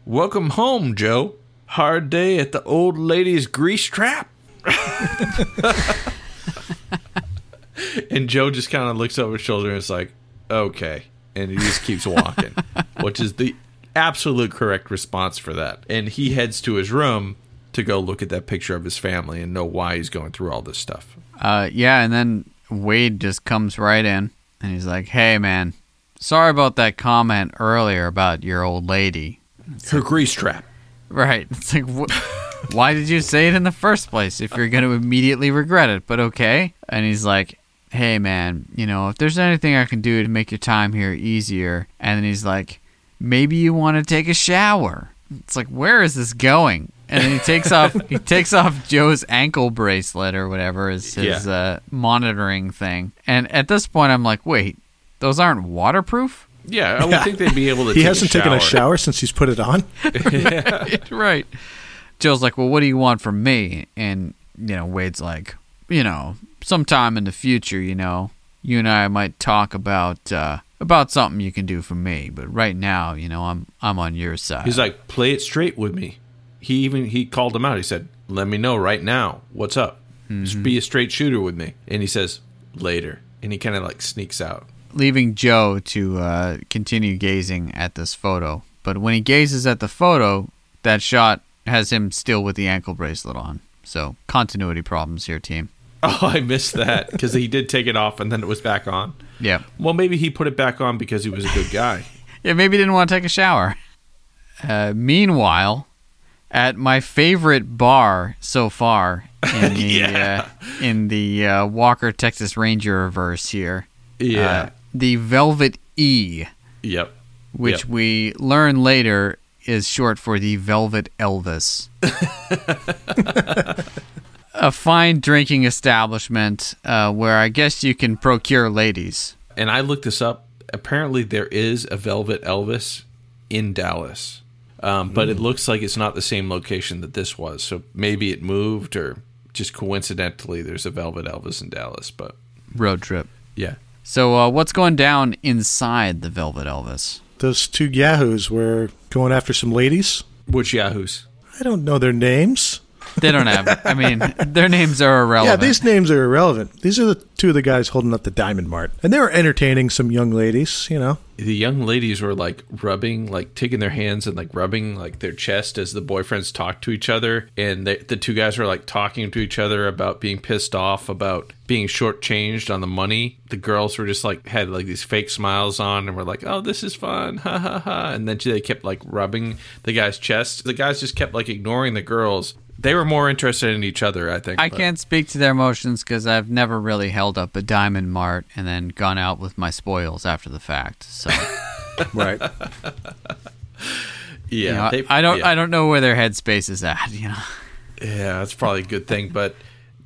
"Welcome home, Joe. Hard day at the old lady's grease trap." And Joe just kind of looks over his shoulder and is like, okay. And he just keeps walking, which is the absolute correct response for that. And he heads to his room to go look at that picture of his family and know why he's going through all this stuff. Uh, yeah, and then Wade just comes right in and he's like, "Hey, man, sorry about that comment earlier about your old lady." Her grease trap. Right? It's like, wh- why did you say it in the first place if you're going to immediately regret it? But okay. And he's like, "Hey, man, you know, if there's anything I can do to make your time here easier," and then he's like, "Maybe you want to take a shower." It's like, where is this going? And then he takes off he takes off Joe's ankle bracelet or whatever is his Yeah. uh, monitoring thing. And at this point, I'm like, wait, those aren't waterproof? Yeah, I would think they'd be able to he take hasn't a taken a shower. shower since he's put it on. right. Joe's like, well, what do you want from me? And you know, Wade's like, you know, sometime in the future, you know, you and I might talk about uh, about something you can do for me. But right now, you know, I'm I'm on your side. He's like, play it straight with me. He even he called him out. He said, "Let me know right now what's up. Just be a straight shooter with me." And he says, "Later." And he kind of like sneaks out. leaving Joe to uh, continue gazing at this photo. But when he gazes at the photo, that shot has him still with the ankle bracelet on. So continuity problems here, team. Oh, I missed that because he did take it off and then it was back on. Yeah. Well, maybe he put it back on because he was a good guy. Yeah, maybe he didn't want to take a shower. Uh, meanwhile, at my favorite bar so far in the Yeah. uh, in the uh, Walker Texas Ranger reverse here, Yeah. uh, the Velvet E, yep. which Yep. we learn later is short for the Velvet Elvis. A fine drinking establishment uh, where I guess you can procure ladies. And I looked this up. Apparently, there is a Velvet Elvis in Dallas, um, but it looks like it's not the same location that this was. So maybe it moved, or just coincidentally, there's a Velvet Elvis in Dallas. But Road trip. yeah, So, uh, what's going down inside the Velvet Elvis? Those two yahoos were going after some ladies. which Yahoos? I don't know their names. They don't have. I mean, their names are irrelevant. Yeah, these names are irrelevant. These are the two of the guys holding up the Diamond Mart, and they were entertaining some young ladies. You know, the young ladies were like rubbing, like taking their hands and like rubbing like their chest as the boyfriends talked to each other, and they, the two guys were like talking to each other about being pissed off about being shortchanged on the money. The girls were just like had like these fake smiles on and were like, "Oh, this is fun, ha ha ha!" And then they kept like rubbing the guy's chest. The guys just kept like ignoring the girls. They were more interested in each other, I think. I but- can't speak to their emotions because I've never really held up a diamond mart and then gone out with my spoils after the fact. So right? Yeah, you know, they- I don't. yeah. I don't know where their headspace is at. You know. Yeah, that's probably a good thing. But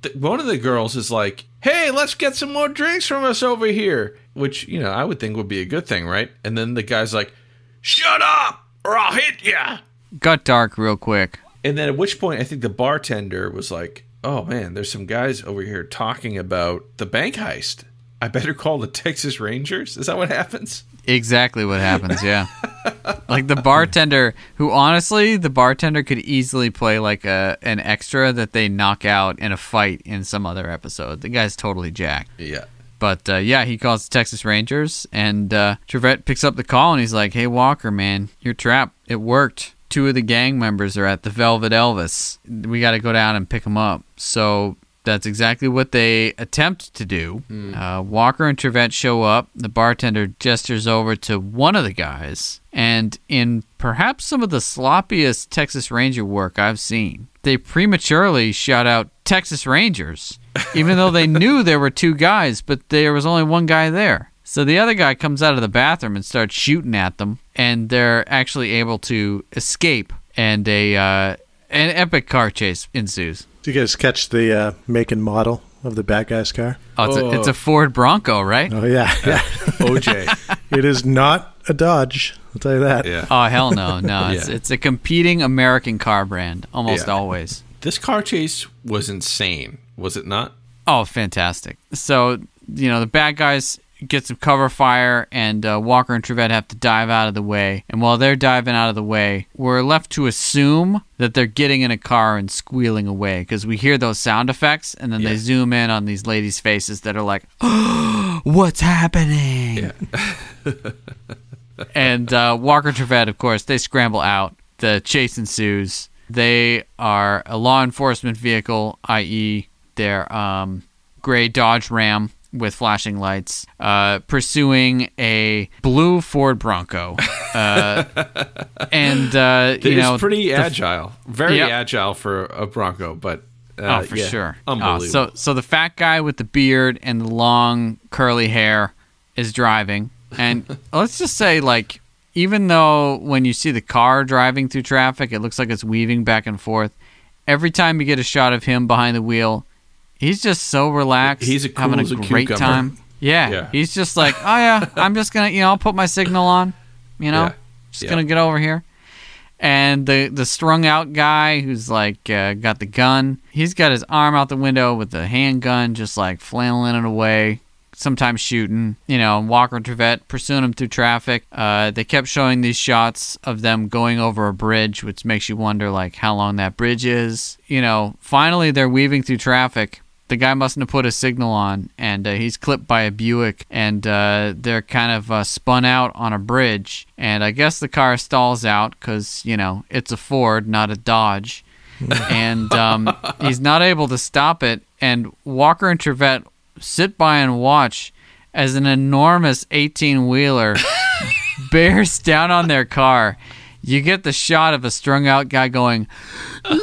th- one of the girls is like, "Hey, let's get some more drinks from us over here," which you know I would think would be a good thing, right? And then the guy's like, "Shut up, or I'll hit ya." Got dark real quick. And then at which point I think the bartender was like, "Oh man, there's some guys over here talking about the bank heist. I better call the Texas Rangers." Is that what happens? Exactly what happens, yeah. like the bartender, who honestly, the bartender could easily play like a an extra that they knock out in a fight in some other episode. The guy's totally jacked. Yeah. But uh, yeah, he calls the Texas Rangers, and uh, Trivette picks up the call, and he's like, "Hey Walker, man, you're trapped. It worked. Two of the gang members are at the Velvet Elvis. We got to go down and pick them up." So that's exactly what they attempt to do. Uh, Walker and Trivette show up. The bartender gestures over to one of the guys, and in perhaps some of the sloppiest Texas Ranger work I've seen, they prematurely shout out Texas Rangers, even though they knew there were two guys, but there was only one guy there. So the other guy comes out of the bathroom and starts shooting at them, and they're actually able to escape, and a uh, an epic car chase ensues. Did you guys catch the uh, make and model of the bad guy's car? Oh, it's, Oh. A, it's a Ford Bronco, right? Oh yeah, yeah. OJ. it is not a Dodge. I'll tell you that. yeah. Oh hell no, no! It's Yeah. it's a competing American car brand, almost Yeah. always. This car chase was insane, was it not? Oh, fantastic! So you know the bad guys get some cover fire, and uh, Walker and Trivette have to dive out of the way. And while they're diving out of the way, we're left to assume that they're getting in a car and squealing away because we hear those sound effects, and then they zoom in on these ladies' faces that are like, "What's happening?" and uh, Walker and Trivette, of course, they scramble out. The chase ensues. They are a law enforcement vehicle, i.e., their um, gray Dodge Ram with flashing lights, uh, pursuing a blue Ford Bronco. Uh, and, uh, you know, pretty agile, very Yep. agile for a Bronco, but uh, oh, for yeah, sure. Oh, unbelievable. so, so the fat guy with the beard and the long curly hair is driving, and let's just say, like, even though when you see the car driving through traffic, it looks like it's weaving back and forth. Every time you get a shot of him behind the wheel, he's just so relaxed. He's a cool having a a great time. Yeah, Yeah. he's just like, oh yeah, I'm just gonna, you know, I'll put my signal on, you know, Yeah. just Yeah. gonna get over here. And the the strung out guy who's like uh, got the gun, he's got his arm out the window with the handgun, just like flailing it away. Sometimes shooting, you know, Walker and Trivette pursuing him through traffic. Uh, they kept showing these shots of them going over a bridge, which makes you wonder like how long that bridge is. You know, finally they're weaving through traffic. The guy mustn't have put a signal on, and uh, he's clipped by a Buick, and uh, they're kind of uh, spun out on a bridge. And I guess the car stalls out because you know it's a Ford, not a Dodge, and um, he's not able to stop it. And Walker and Trivette sit by and watch as an enormous 18 wheeler bears down on their car. You get the shot of a strung out guy going, No!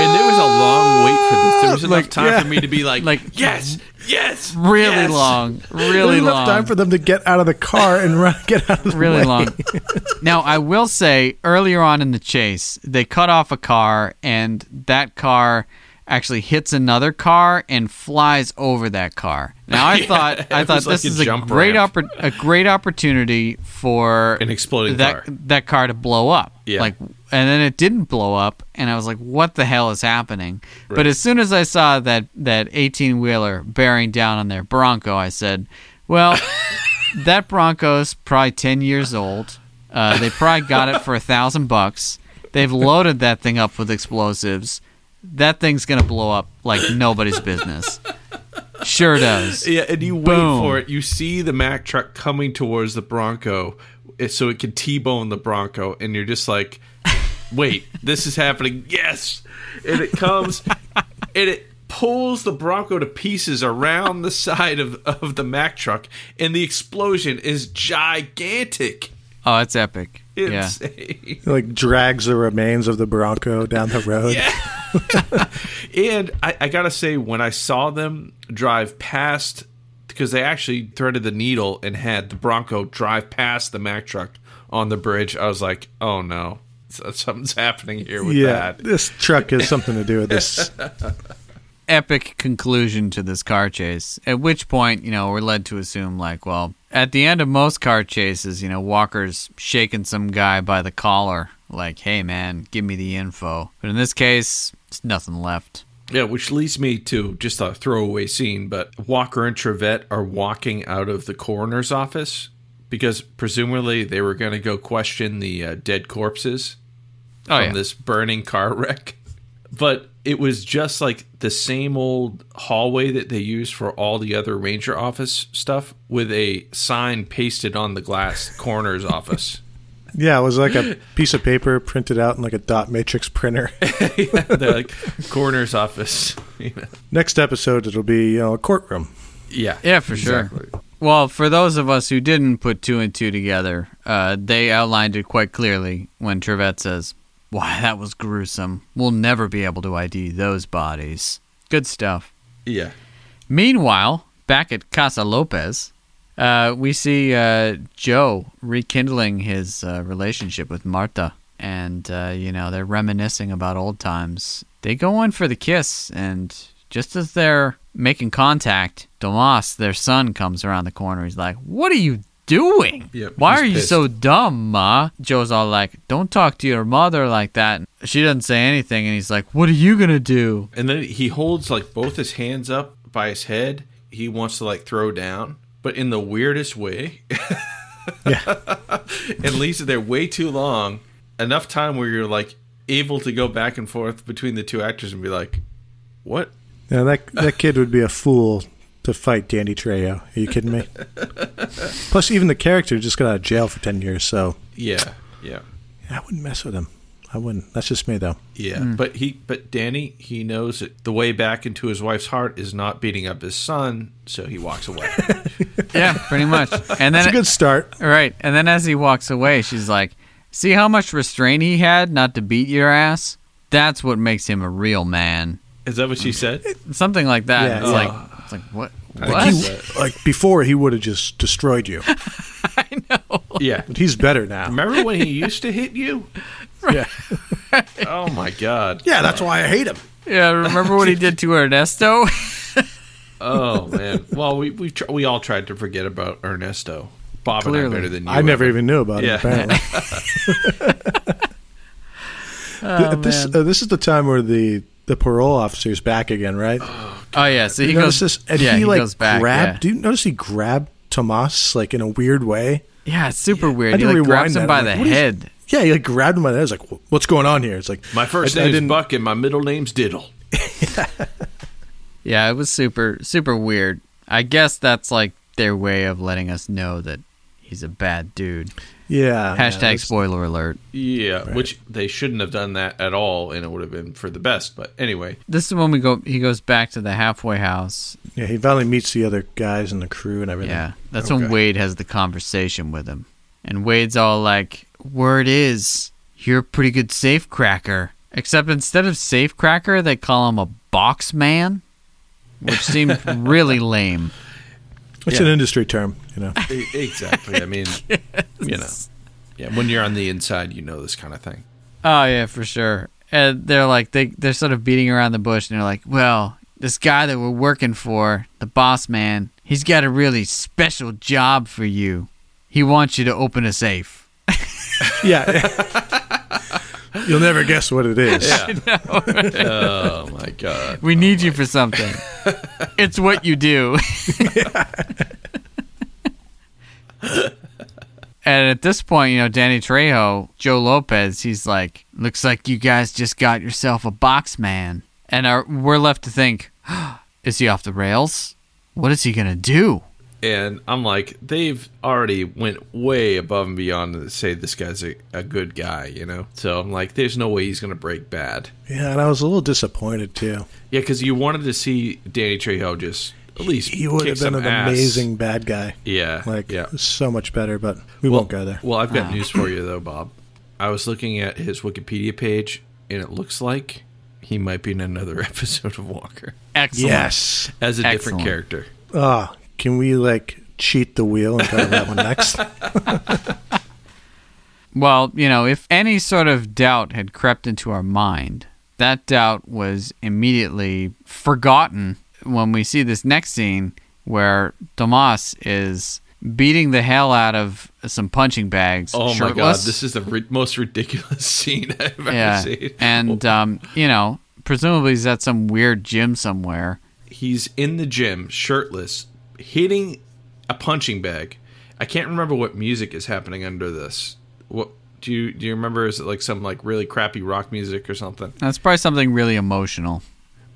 and there was a long wait for this. There ah, was enough Like, time yeah. for me to be like, Like- yes, yes, Really yes." long. There's Really enough long. time for them to get out of the car and run, get out of the really way. long. now, I will say earlier on in the chase, they cut off a car, and that car actually hits another car and flies over that car. Now, I Yeah, thought I thought was like this a is a great oppor- a great opportunity for An exploding that car. that car to blow up. Yeah. Like, and then it didn't blow up, and I was like, "What the hell is happening?" But as soon as I saw that that eighteen wheeler bearing down on their Bronco, I said, "Well." that Bronco's probably 10 years old. Uh, they probably got it for a thousand bucks. They've loaded that thing up with explosives. That thing's gonna blow up like nobody's business. Sure does. Yeah, and you Boom. wait for it. You see the Mack truck coming towards the Bronco, so it can T-bone the Bronco, and you're just like, "Wait, this is happening!" Yes, and it comes, and it pulls the Bronco to pieces around the side of of the Mack truck, and the explosion is gigantic. Oh, it's epic. Yeah. Insane. It, like drags the remains of the Bronco down the road. Yeah. And I, I gotta say, when I saw them drive past, because they actually threaded the needle and had the Bronco drive past the Mack truck on the bridge, I was like, oh no, S- something's happening here with Yeah, that. this truck has something to do with this. epic conclusion to this car chase. At which point, you know, we're led to assume, like, well, at the end of most car chases, you know, Walker's shaking some guy by the collar, like, hey, man, give me the info. But in this case, it's nothing left. Yeah, which leads me to just a throwaway scene, but Walker and Trivette are walking out of the coroner's office because presumably they were going to go question the uh, dead corpses Oh, from yeah. this burning car wreck. But it was just like the same old hallway that they use for all the other ranger office stuff with a sign pasted on the glass coroner's office. Yeah, it was like a piece of paper printed out in like a dot matrix printer. They're like coroner's office. You? Next episode, it'll be you know a courtroom. Yeah. Yeah, for sure. Well, for those of us who didn't put two and two together, uh, they outlined it quite clearly when Trivette says, Why, that was gruesome. We'll never be able to ID those bodies. Good stuff. Yeah. Meanwhile, back at Casa Lopez, uh, we see uh, Joe rekindling his uh, relationship with Marta. And, uh, you know, they're reminiscing about old times. They go in for the kiss, and just as they're making contact, Tomas, their son, comes around the corner. He's like, What are you doing? Yep, Why he's are you pissed. so dumb, Ma? Joe's all like, Don't talk to your mother like that. She doesn't say anything, and he's like, What are you going to do? And then he holds like both his hands up by his head. He wants to like throw down, but in the weirdest way. Yeah, and leaves it there way too long. Enough time where you're like able to go back and forth between the two actors and be like, "What?" yeah. That that kid would be a fool to fight Danny Trejo. Are you kidding me? Plus, even the character just got out of jail for ten years, so Yeah, yeah, I wouldn't mess with him. I wouldn't. That's just me, though. yeah. Mm. But he, but Danny, he knows that the way back into his wife's heart is not beating up his son, so he walks away. Yeah, pretty much. And It's then a good start. Right. And then as he walks away, she's like, See how much restraint he had not to beat your ass? That's what makes him a real man. is that what she said? Something like that. Yeah, it's yeah. like it's like what what? Like, he, like before, he would have just destroyed you, I know. Yeah. but he's better now. Remember when he used to hit you? Yeah, Oh my god. yeah. That's why I hate him. yeah, remember what he did to Ernesto? Oh man. Well, we we tr- we all tried to forget about Ernesto. Bob and I Clearly. better than you. I never ever. even knew about Yeah. him. Apparently, Oh, this man. uh, this is the time where the the parole officer is back again, right? oh Oh, yeah, so he you goes notice this, and yeah, he, like goes back. grabbed. yeah. Do you notice he grabbed Tomas like in a weird way? yeah, it's super weird. I He had to like grabs him that. by I'm the like, what is- head. Yeah, he like grabbed him by the head. I was like, "What's going on here?" It's like My first I- I name's didn't- Buck and my middle name's Diddle. Yeah, it was super super weird. I guess that's like their way of letting us know that he's a bad dude. Yeah. yeah, Hashtag that's- spoiler alert. Yeah, which they shouldn't have done that at all, and it would have been for the best. But anyway, This is when we go. He goes back to the halfway house. Yeah, he finally meets the other guys and the crew and everything. Yeah, that's Okay. when Wade has the conversation with him, and Wade's all like, "Word is, you're a pretty good safe cracker." Except instead of safe cracker, they call him a box man, which seemed really lame. It's Yeah. an industry term, you know. Exactly. I mean, you know, yeah. When you're on the inside, you know this kind of thing. Oh yeah, for sure. And they're like they they're sort of beating around the bush, and they're like, "Well, this guy that we're working for, the boss man, he's got a really special job for you. He wants you to open a safe." Yeah. You'll never guess what it is. Oh my god. We need you for something. it's what you do. And at this point, you know, Danny Trejo, Joe Lopez, he's like, looks like you guys just got yourself a box man. And our, we're left to think, is he off the rails? What is he going to do? And I'm like, they've already went way above and beyond to say this guy's a, a good guy, you know. So I'm like, there's no way he's gonna break bad. Yeah, and I was a little disappointed too. Yeah, because you wanted to see Danny Trejo just at least He would have been an ass. amazing bad guy. Yeah, Like yeah. so much better, but we Well, won't go there. Well, I've got Ah. news for you though, Bob. I was looking at his Wikipedia page, and it looks like he might be in another episode of Walker Excellent. Yes. as a different character. Ah, can we like cheat the wheel and talk that one next? Well, you know, if any sort of doubt had crept into our mind, that doubt was immediately forgotten when we see this next scene where Tomas is beating the hell out of some punching bags. Oh my god, this is the ri- most ridiculous scene I've ever yeah, seen. and um, you know, presumably he's at some weird gym somewhere. he's in the gym, shirtless, hitting a punching bag. I can't remember what music is happening under this. What do you do? You remember? Is it like some like really crappy rock music or something? That's probably something really emotional.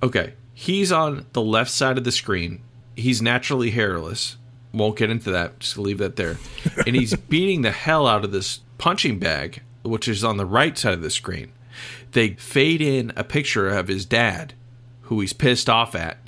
Okay, he's on the left side of the screen. He's naturally hairless. Won't get into that. Just leave that there. and he's beating the hell out of this punching bag, which is on the right side of the screen. They fade in a picture of his dad, who he's pissed off at,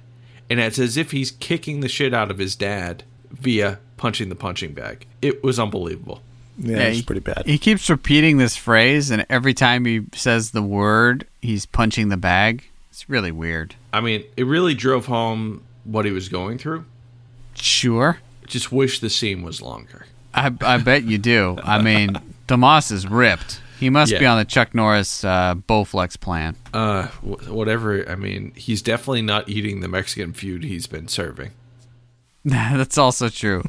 and it's as if he's kicking the shit out of his dad via punching the punching bag. It was unbelievable. Yeah, it's he- pretty bad. He keeps repeating this phrase, and every time he says the word, he's punching the bag. It's really weird. I mean, it really drove home what he was going through. Sure. Just wish the scene was longer. I, I bet you do. I mean, Tomas is ripped. He must be on the Chuck Norris uh, Bowflex plan. Uh, wh- whatever. I mean, he's definitely not eating the Mexican food he's been serving. that's also true.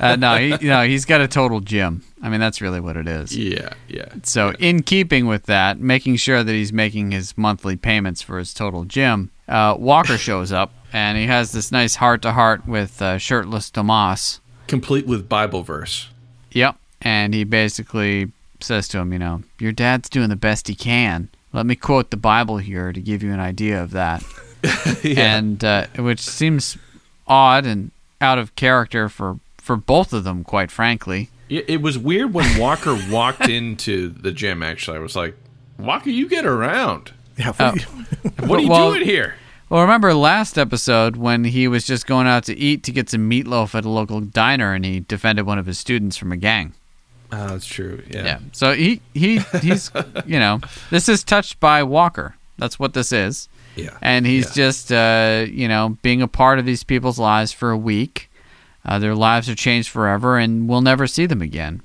Uh, no, he, no, he's got a total gym. I mean, that's really what it is. Yeah, yeah. So, in keeping with that, making sure that he's making his monthly payments for his total gym, uh, Walker shows up and he has this nice heart to heart with uh, shirtless Tomas. Complete with Bible verse. Yep. And he basically says to him, you know, your dad's doing the best he can. Let me quote the Bible here to give you an idea of that. And uh, which seems odd and out of character for, for both of them, quite frankly. It, it was weird when Walker walked into the gym. Actually, I was like, Walker, you get around. Yeah, what Oh. do you- What are you Well- doing here? Well, remember last episode when he was just going out to eat to get some meatloaf at a local diner and he defended one of his students from a gang. Oh, that's true. Yeah. Yeah. So he, he he's you know, this is touched by Walker. That's what this is. Yeah. and he's Yeah. just uh, you know being a part of these people's lives for a week. Uh, their lives are changed forever, and we'll never see them again.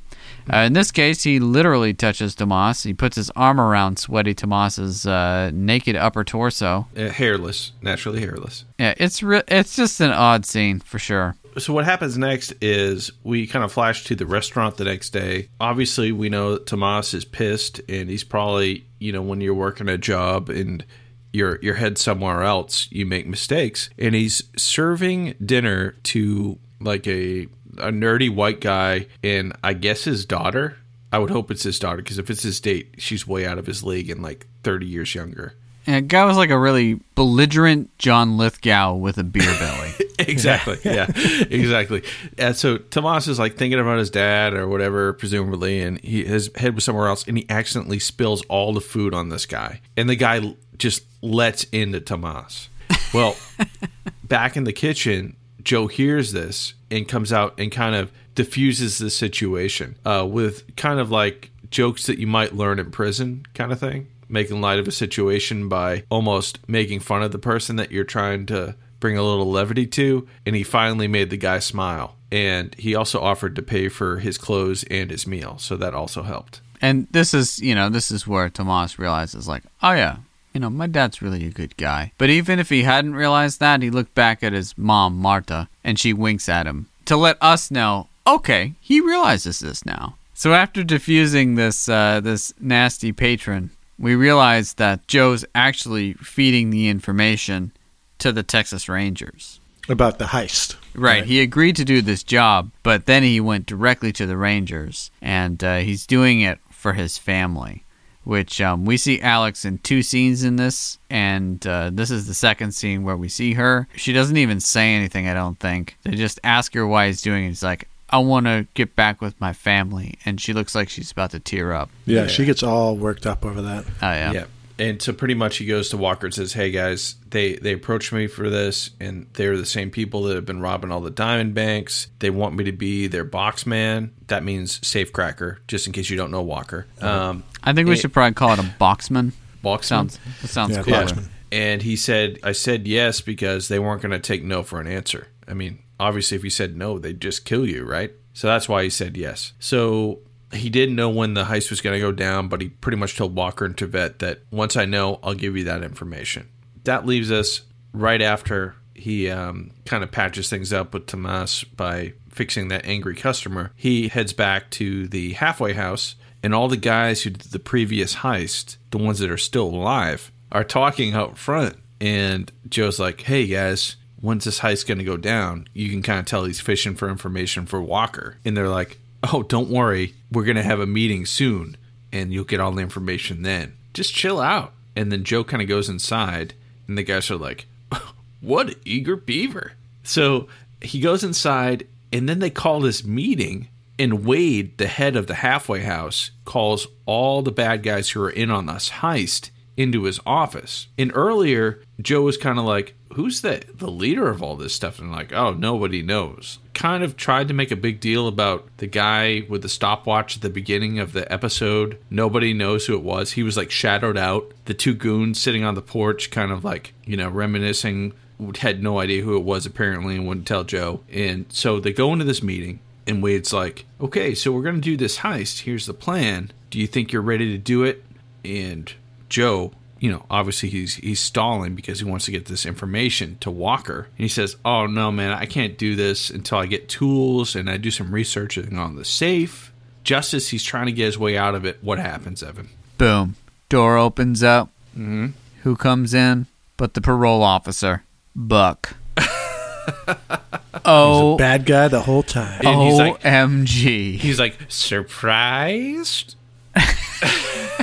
Uh, in this case, he literally touches Tomas. He puts his arm around sweaty Tomas's uh, naked upper torso. Uh, hairless, naturally hairless. Yeah, it's re- it's just an odd scene for sure. So what happens next is we kind of flash to the restaurant the next day. Obviously, we know that Tomas is pissed, and he's probably you know when you're working a job and your your head somewhere else, you make mistakes, and he's serving dinner to like a a nerdy white guy and I guess his daughter. I would hope it's his daughter because if it's his date, she's way out of his league and like 30 years younger. And guy was like a really belligerent John Lithgow with a beer belly. exactly. Yeah, exactly. And so Tomas is like thinking about his dad or whatever, presumably, and he his head was somewhere else, and he accidentally spills all the food on this guy, and the guy just lets into Tomas. Well, back in the kitchen, Joe hears this and comes out and kind of diffuses the situation uh, with kind of like jokes that you might learn in prison, kind of thing. Making light of a situation by almost making fun of the person that you're trying to bring a little levity to. And he finally made the guy smile. And he also offered to pay for his clothes and his meal. So that also helped. And this is, you know, this is where Tomas realizes, like, oh yeah, you know, my dad's really a good guy. But even if he hadn't realized that, he looked back at his mom, Marta, and she winks at him to let us know, okay, he realizes this now. So after diffusing this uh, this nasty patron, we realize that Joe's actually feeding the information to the Texas Rangers. about the heist. Right. He agreed to do this job, but then he went directly to the Rangers, and uh, he's doing it for his family. Which um, we see Alex in two scenes in this, and uh, this is the second scene where we see her. She doesn't even say anything, I don't think. They just ask her why he's doing it. He's like, I want to get back with my family. And she looks like she's about to tear up. Yeah, she gets all worked up over that. Oh, yeah. Yeah. And so pretty much he goes to Walker and says, Hey guys, they, they approached me for this and they're the same people that have been robbing all the diamond banks. They want me to be their box man. That means safecracker, just in case you don't know Walker. Um, I think we should probably call it a boxman. box Sounds, that sounds Yeah, cooler. boxman. And he said, I said yes because they weren't going to take no for an answer. I mean, obviously, if you said no, they'd just kill you, right? So that's why he said yes. So he didn't know when the heist was going to go down, but he pretty much told Walker and Trivette that once I know, I'll give you that information. That leaves us right after he um, kind of patches things up with Tomas by fixing that angry customer. He heads back to the halfway house, and all the guys who did the previous heist, the ones that are still alive, are talking out front. And Joe's like, hey guys, when's this heist going to go down? You can kind of tell he's fishing for information for Walker. And they're like, oh, don't worry. We're going to have a meeting soon and you'll get all the information then. Just chill out. And then Joe kind of goes inside and the guys are like, what eager beaver. So he goes inside and then they call this meeting and Wade, the head of the halfway house, calls all the bad guys who are in on this heist into his office. And earlier, Joe was kind of like, Who's the, the leader of all this stuff? And like, oh, nobody knows. Kind of tried to make a big deal about the guy with the stopwatch at the beginning of the episode. Nobody knows who it was. He was like shadowed out. The two goons sitting on the porch, kind of like, you know, reminiscing, had no idea who it was apparently and wouldn't tell Joe. And so they go into this meeting. And Wade's like, okay, so we're going to do this heist. Here's the plan. Do you think you're ready to do it? And Joe, you know, obviously he's he's stalling because he wants to get this information to Walker. And he says, "Oh no, man, I can't do this until I get tools and I do some researching on the safe." Just as he's trying to get his way out of it, what happens, Evan? Boom. Door opens up. Mm-hmm. Who comes in? But the parole officer, Buck. oh, Bad guy the whole time. And he's like- OMG. He's like, "Surprised?"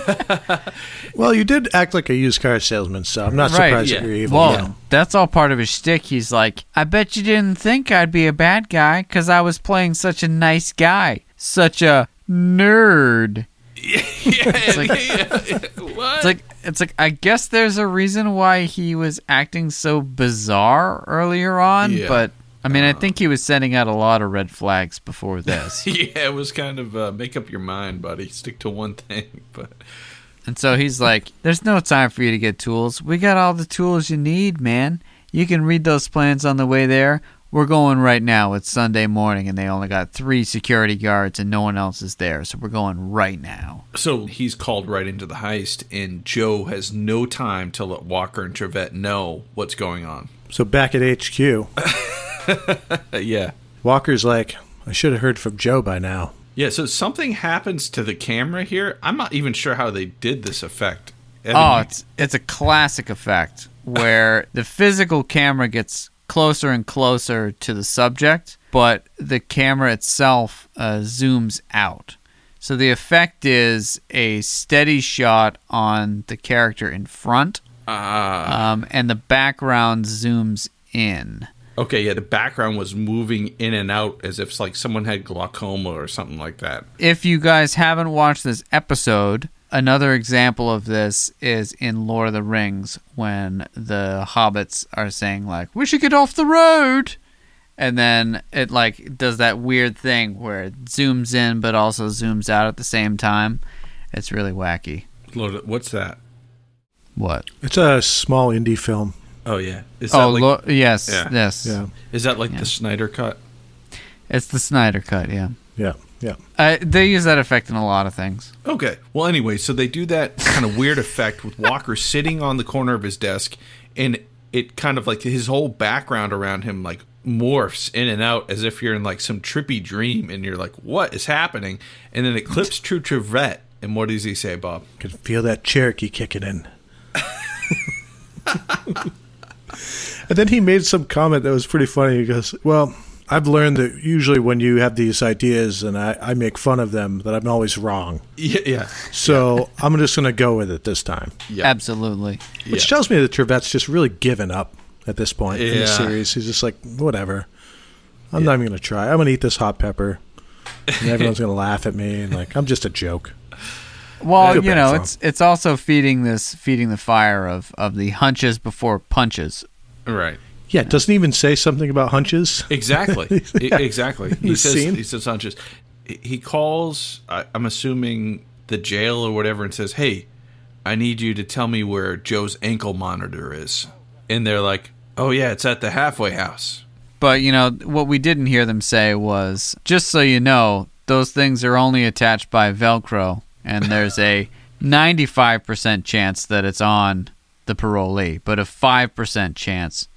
Well, you did act like a used car salesman, so I'm not Right, surprised yeah. that you're evil. Well, yeah. that's all part of his shtick. He's like, I bet you didn't think I'd be a bad guy because I was playing such a nice guy, such a nerd. it's like- what? It's like it's like I guess there's a reason why he was acting so bizarre earlier on, Yeah. but I mean, I think he was sending out a lot of red flags before this. yeah, it was kind of uh, make up your mind, buddy. Stick to one thing, but and so he's like, "There's no time for you to get tools. We got all the tools you need, man. You can read those plans on the way there. We're going right now. It's Sunday morning, and they only got three security guards, and no one else is there. So we're going right now." So he's called right into the heist, and Joe has no time to let Walker and Trivette know what's going on. So back at HQ, yeah. Walker's like, I should have heard from Joe by now. Yeah, so something happens to the camera here. I'm not even sure how they did this effect. Evan, Oh, it's it's a classic effect where the physical camera gets closer and closer to the subject, but the camera itself uh, zooms out. So the effect is a steady shot on the character in front, Ah. um, and the background zooms in. Okay, yeah, the background was moving in and out as if like someone had glaucoma or something like that. If you guys haven't watched this episode, another example of this is in Lord of the Rings when the hobbits are saying like, "We should get off the road." And then it like does that weird thing where it zooms in but also zooms out at the same time. It's really wacky. Lord, what's that? What? It's a small indie film. Oh yeah, is that Oh, like, lo- yes, Yeah. yes. Yeah, is that like Yeah. the Snyder cut? It's the Snyder cut, yeah. yeah, yeah. Uh, they use that effect in a lot of things. Okay. Well, anyway, so they do that kind of weird effect with Walker sitting on the corner of his desk, and it kind of like his whole background around him like morphs in and out as if you're in like some trippy dream, and you're like, "What is happening?" And then it clips to Trivette, and what does he say, Bob? Can feel that Cherokee kicking in. And then he made some comment that was pretty funny. He goes, "Well, I've learned that usually when you have these ideas and I, I make fun of them, that I'm always wrong. Yeah, yeah, So I'm just going to go with it this time." yeah. Absolutely. Which Yeah. tells me that Trivette's just really given up at this point in the series. He's just like, whatever. I'm not even going to try. I'm going to eat this hot pepper. And everyone's going to laugh at me. And like, I'm just a joke. Well, you know, for him. it's it's also feeding this feeding the fire of of the hunches before punches. right. Yeah, it doesn't even say something about hunches. Exactly. Yeah. Exactly. He He's says seen. he says Sanchez. He calls. I, I'm assuming the jail or whatever, and says, "Hey, I need you to tell me where Joe's ankle monitor is." And they're like, "Oh yeah, it's at the halfway house." But you know what we didn't hear them say was just so you know, those things are only attached by Velcro, and there's a 95% chance that it's on the parolee, but a 5% chance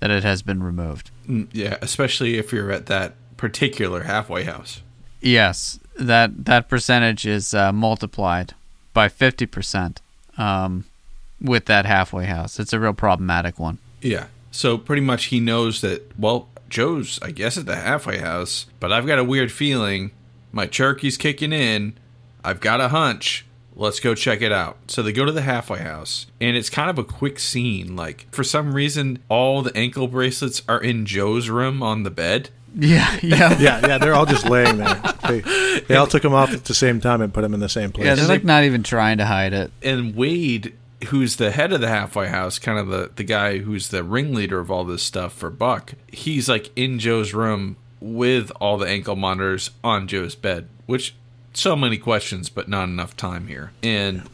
that it has been removed. Mm, Yeah, especially if you're at that particular halfway house. Yes, that that percentage is uh, multiplied by 50% um, with that halfway house. It's a real problematic one. Yeah. So pretty much he knows that, well, Joe's, I guess, at the halfway house, but I've got a weird feeling. My turkey's kicking in. I've got a hunch. Let's go check it out. So they go to the halfway house, and it's kind of a quick scene. Like, for some reason, all the ankle bracelets are in Joe's room on the bed. Yeah, yeah. Yeah, yeah, they're all just laying there. They, they all took them off at the same time and put them in the same place. Yeah, they're like not even trying to hide it. And Wade, who's the head of the halfway house, kind of the, the guy who's the ringleader of all this stuff for Buck, he's like in Joe's room with all the ankle monitors on Joe's bed, which so many questions, but not enough time here. And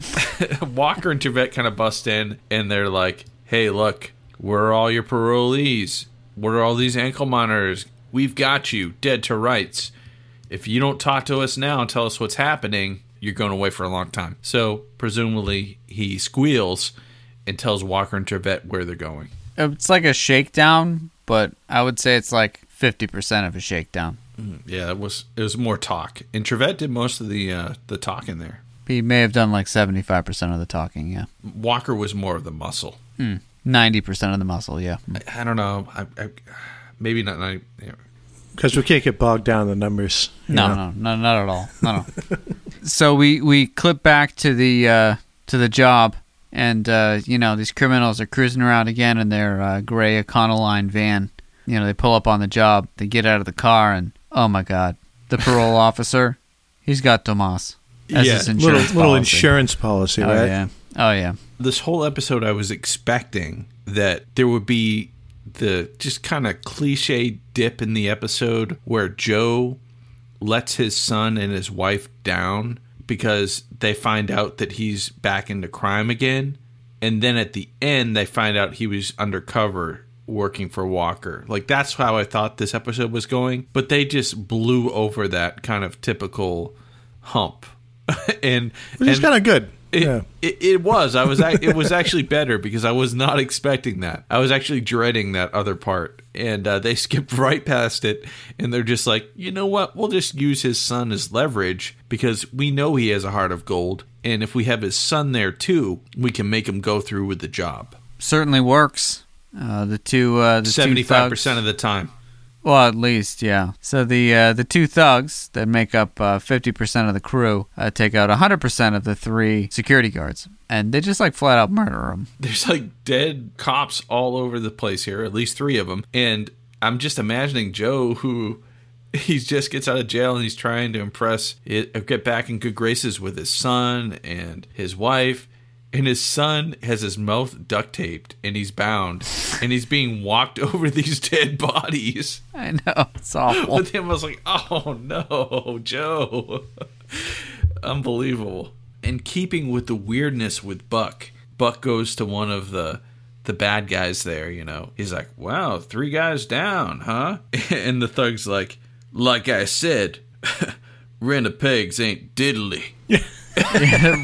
Walker and Trivette kind of bust in and they're like, hey, look, where are all your parolees? What are all these ankle monitors? We've got you, dead to rights. If you don't talk to us now and tell us what's happening, you're going away for a long time. So, presumably, he squeals and tells Walker and Trivette where they're going. It's like a shakedown, but I would say it's like 50% of a shakedown. Yeah, it was it was more talk, and Trivette did most of the uh, the talking there. He may have done like 75% of the talking, yeah. Walker was more of the muscle. 90% of the muscle, yeah. I, I don't know. I, I, maybe not. not yeah. Because we can't get bogged down in the numbers. you No, know? no, no, not at all. No, no. so we we clip back to the uh, to the job, and uh, you know these criminals are cruising around again in their uh, gray Econoline van. You know they pull up on the job, they get out of the car, and oh my god, the parole officer, he's got Tomas as Yeah, his Little, insurance little policy. insurance policy, Oh right? yeah, oh yeah. This whole episode, I was expecting that there would be the just kind of cliche dip in the episode where Joe lets his son and his wife down because they find out that he's back into crime again. And then at the end, they find out he was undercover working for Walker. Like, that's how I thought this episode was going. But they just blew over that kind of typical hump. and Which is kind of good. it, yeah. it, it was. I was. It was actually better because I was not expecting that. I was actually dreading that other part, and uh, they skipped right past it. And they're just like, you know what? We'll just use his son as leverage because we know he has a heart of gold, and if we have his son there too, we can make him go through with the job. Certainly works. Uh, the two uh, the two Seventy-five thugs- percent of the time. Well, at least, yeah. So the uh, the two thugs that make up uh, fifty percent of the crew uh, take out hundred percent of the three security guards, and they just like flat out murder them. there's like dead cops all over the place here, at least three of them. And I'm just imagining Joe, who he just gets out of jail and he's trying to impress, it, get back in good graces with his son and his wife. And his son has his mouth duct taped and he's bound and he's being walked over these dead bodies. I know it's awful. With him, I was like, oh no, Joe. Unbelievable. And keeping with the weirdness with Buck, Buck goes to one of the the bad guys there, you know. He's like, wow, three guys down, huh? And the thug's like, like I said, rent a pigs ain't diddly.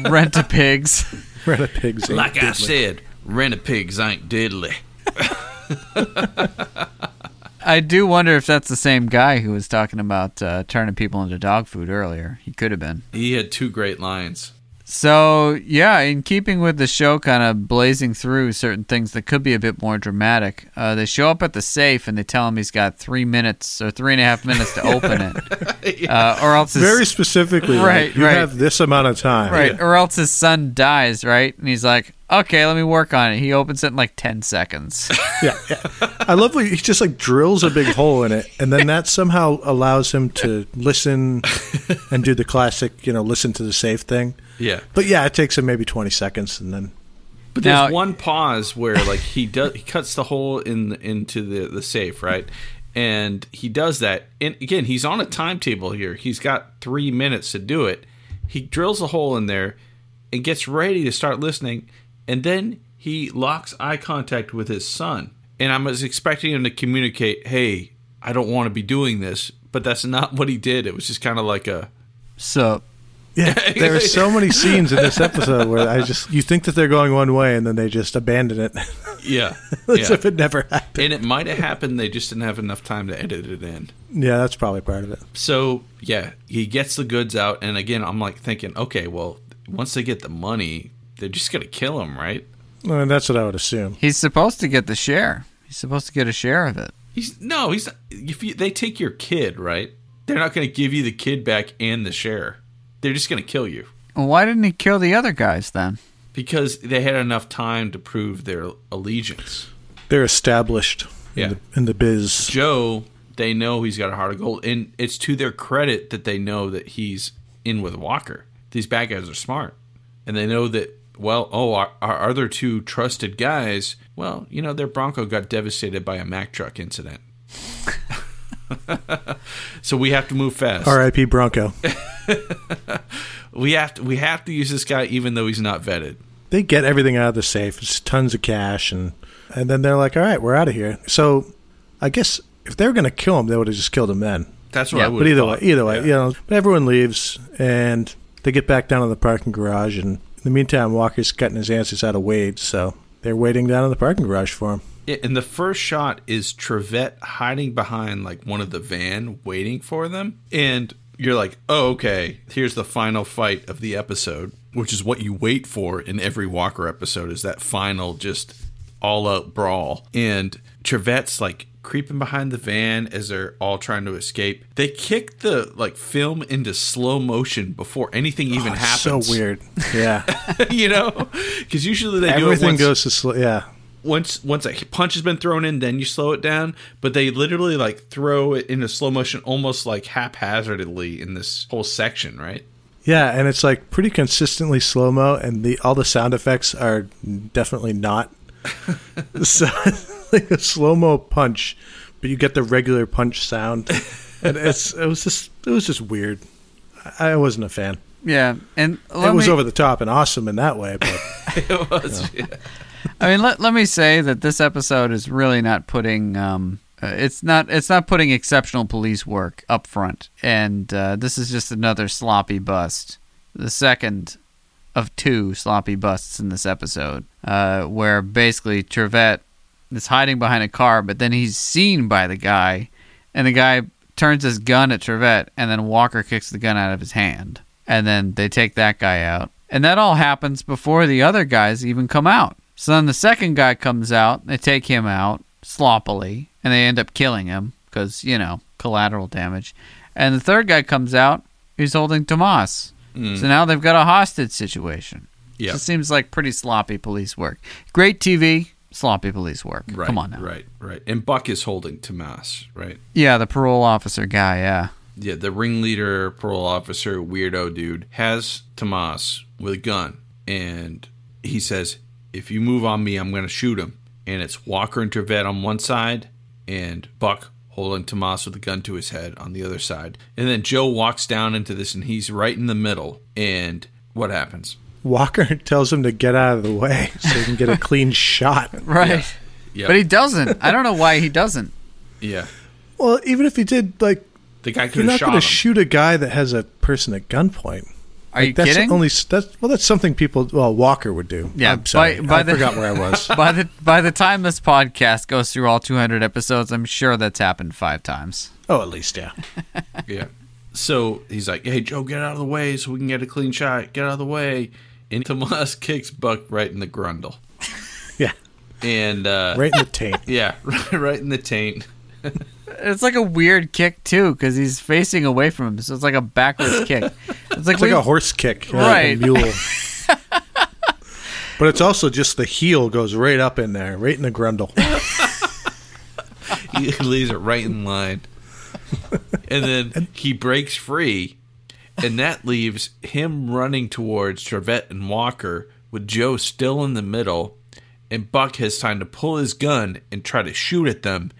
Rent a pigs. Rent a pig's ain't Like I said, rent a pigs ain't diddly. I do wonder if that's the same guy who was talking about uh, turning people into dog food earlier. He could have been. He had two great lines. So, yeah, in keeping with the show kind of blazing through certain things that could be a bit more dramatic, uh, they show up at the safe and they tell him he's got three minutes or three and a half minutes to open it. uh, or else his, Very specifically, Right, right? You right. have this amount of time. right, or else his son dies, right? And he's like, okay, let me work on it. He opens it in like 10 seconds. Yeah, yeah. I love when he just like drills a big hole in it, and then that somehow allows him to listen and do the classic, you know, listen to the safe thing. Yeah. But yeah, it takes him maybe twenty seconds, and then But there's Now- one pause where like he does he cuts the hole in into the the safe, right? And he does that. And again, he's on a timetable here. He's got 3 minutes to do it. He drills a hole in there and gets ready to start listening, and then he locks eye contact with his son. And I was expecting him to communicate, "Hey, I don't want to be doing this." But that's not what he did. It was just kind of like a so, yeah, there are so many scenes in this episode where I just you think that they're going one way, and then they just abandon it yeah. as yeah. if it never happened. And it might have happened. They just didn't have enough time to edit it in. Yeah, that's probably part of it. So yeah, he gets the goods out, and again, I'm like thinking, okay, well, once they get the money, they're just gonna kill him, right? Well, that's what I would assume. he's supposed to get the share. He's supposed to get a share of it. He's no, he's not, if you, they take your kid, right? They're not gonna give you the kid back and the share. They're just gonna kill you why didn't he kill the other guys then? because they had enough time to prove their allegiance. They're established Yeah. in, the, in the biz. Joe, they know he's got a heart of gold, and it's to their credit that they know that he's in with Walker. These bad guys are smart, and they know that. Well, oh, our, our other two trusted guys. Well, you know, their Bronco got devastated by a Mack truck incident, so we have to move fast. R.I.P. Bronco. We have to. We have to use this guy, even though he's not vetted. they get everything out of the safe. It's tons of cash, and and then they're like, "All right, we're out of here." So, I guess if they were going to kill him, they would have just killed him then. That's what Yeah, I would. But either thought. way, either way, Yeah. you know. But everyone leaves, and they get back down to the parking garage. And in the meantime, Walker's cutting his answers out of Wade, so they're waiting down in the parking garage for him. Yeah, and the first shot is Trivette hiding behind like one of the van waiting for them. And you're like, oh, okay, here's the final fight of the episode, which is what you wait for in every Walker episode is that final just all out brawl. And Trivette's like creeping behind the van as they're all trying to escape. They kick the like film into slow motion before anything even Oh, happens. So weird. Yeah, you know? Because usually they do everything goes to slow. Yeah, once once a punch has been thrown in, then you slow it down. But they literally like throw it into slow motion, almost like haphazardly in this whole section, right? yeah, and it's like pretty consistently slow mo, and the all the sound effects are definitely not. so like a slow mo punch, but you get the regular punch sound, and it's it was just it was just weird. I wasn't a fan. Yeah, and it was me, over the top and awesome in that way, but it was. yeah. I mean, let, let me say that this episode is really not putting um, uh, it's not it's not putting exceptional police work up front, and uh, this is just another sloppy bust, the second of two sloppy busts in this episode, uh, where basically Trivette is hiding behind a car, but then he's seen by the guy, and the guy turns his gun at Trivette, and then Walker kicks the gun out of his hand, and then they take that guy out, and that all happens before the other guys even come out. So then the second guy comes out, they take him out sloppily, and they end up killing him because, you know, collateral damage. And the third guy comes out, he's holding Tomas. Mm. So now they've got a hostage situation. Yeah. It seems like pretty sloppy police work. Great TV, sloppy police work. Right, Come on now. Right, right. And Buck is holding Tomas, right? Yeah, the parole officer guy, yeah. Yeah, the ringleader, parole officer, weirdo dude has Tomas with a gun, and he says, "If you move on me, I'm going to shoot him." And it's Walker and Trivette on one side, and Buck holding Tomas with a gun to his head on the other side. And then Joe walks down into this, and he's right in the middle. And what happens? Walker tells him to get out of the way so he can get a clean shot. Right. Yeah, But he doesn't. I don't know why he doesn't. yeah. Well, even if he did, like, The guy you're not going to shoot a guy that has a person at gunpoint. Are you that's kidding? Only that's well, that's something people. Well, Walker would do. Yeah, I'm sorry, by- by I the- forgot where I was. by the by the time this podcast goes through all 200 episodes, I'm sure that's happened five times. oh, at least yeah. Yeah. So he's like, "Hey Joe, get out of the way so we can get a clean shot. Get out of the way." And Tomas kicks Buck right in the grundle, Yeah, and uh, right in the taint. yeah, right in the taint. It's like a weird kick too, because he's facing away from him, so it's like a backwards kick. It's like, It's like a horse kick, Right. a mule. but it's also just the heel goes right up in there, right in the grundle. he leaves it right in line. And then he breaks free, and that leaves him running towards Trivette and Walker with Joe still in the middle. And Buck has time to pull his gun and try to shoot at them.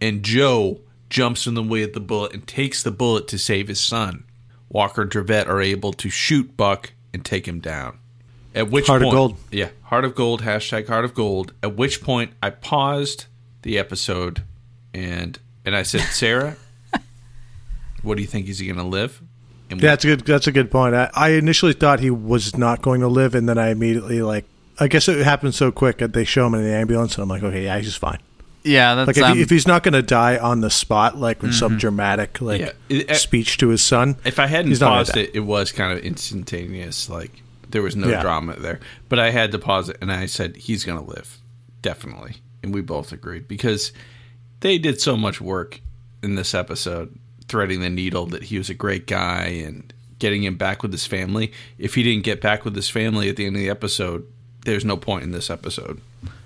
And Joe jumps in the way of the bullet and takes the bullet to save his son. Walker and Trivette are able to shoot Buck and take him down. At which Heart of point, gold. yeah, heart of gold, hashtag heart of gold. At which point I paused the episode and and I said, Sarah, what do you think? Is he going to live? And Yeah, that's a good. That's a good point. I, I initially thought he was not going to live, and then I immediately like. I guess it happened so quick that they show him in the ambulance, and I'm like, okay, yeah, he's fine. yeah, that's Like if, um, he, if he's not going to die on the spot, like with some dramatic like Yeah, it- speech to his son, if I hadn't he's paused it, it was kind of instantaneous. Like there was no Yeah. drama there. But I had to pause it, and I said he's going to live, definitely. And we both agreed because they did so much work in this episode, threading the needle that he was a great guy and getting him back with his family. If he didn't get back with his family at the end of the episode, there's no point in this episode.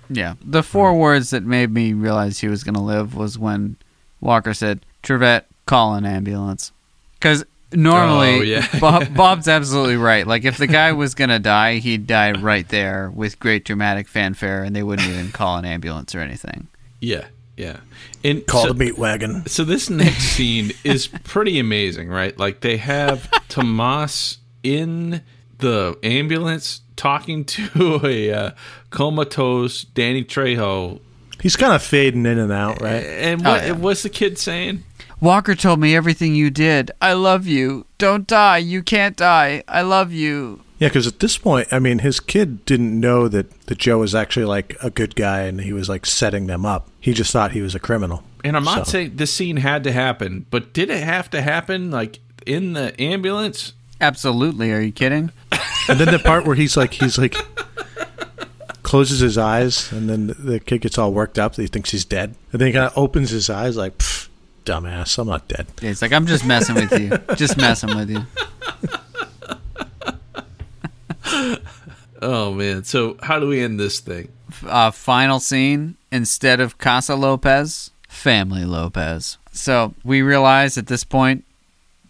yeah. The four words that made me realize he was going to live was when Walker said, "Trivette, call an ambulance," because normally Oh, yeah. Bob, Bob's absolutely right. Like if the guy was going to die, he'd die right there with great dramatic fanfare, and they wouldn't even call an ambulance or anything. Yeah, yeah. And call so- the meat wagon. So this next scene is pretty amazing, right? Like they have Tomas in the ambulance talking to a uh, comatose Danny Trejo, He's kind of fading in and out, right? and Oh, what yeah. what's the kid saying? Walker told me everything you did. I love you. Don't die. You can't die. I love you. Yeah, because at this point, I mean, his kid didn't know that, that Joe was actually like a good guy and he was like setting them up. He just thought he was a criminal. And I'm not So- saying this scene had to happen, but did it have to happen like in the ambulance? Absolutely. Are you kidding? And then the part where he's like, he's like, closes his eyes, and then the kid gets all worked up that he thinks he's dead. And then he kind of opens his eyes, like, dumbass, I'm not dead. Yeah, He's like, I'm just messing with you. Just messing with you. Oh man! So how do we end this thing? uh, final scene instead of Casa Lopez, Family Lopez. So we realize at this point,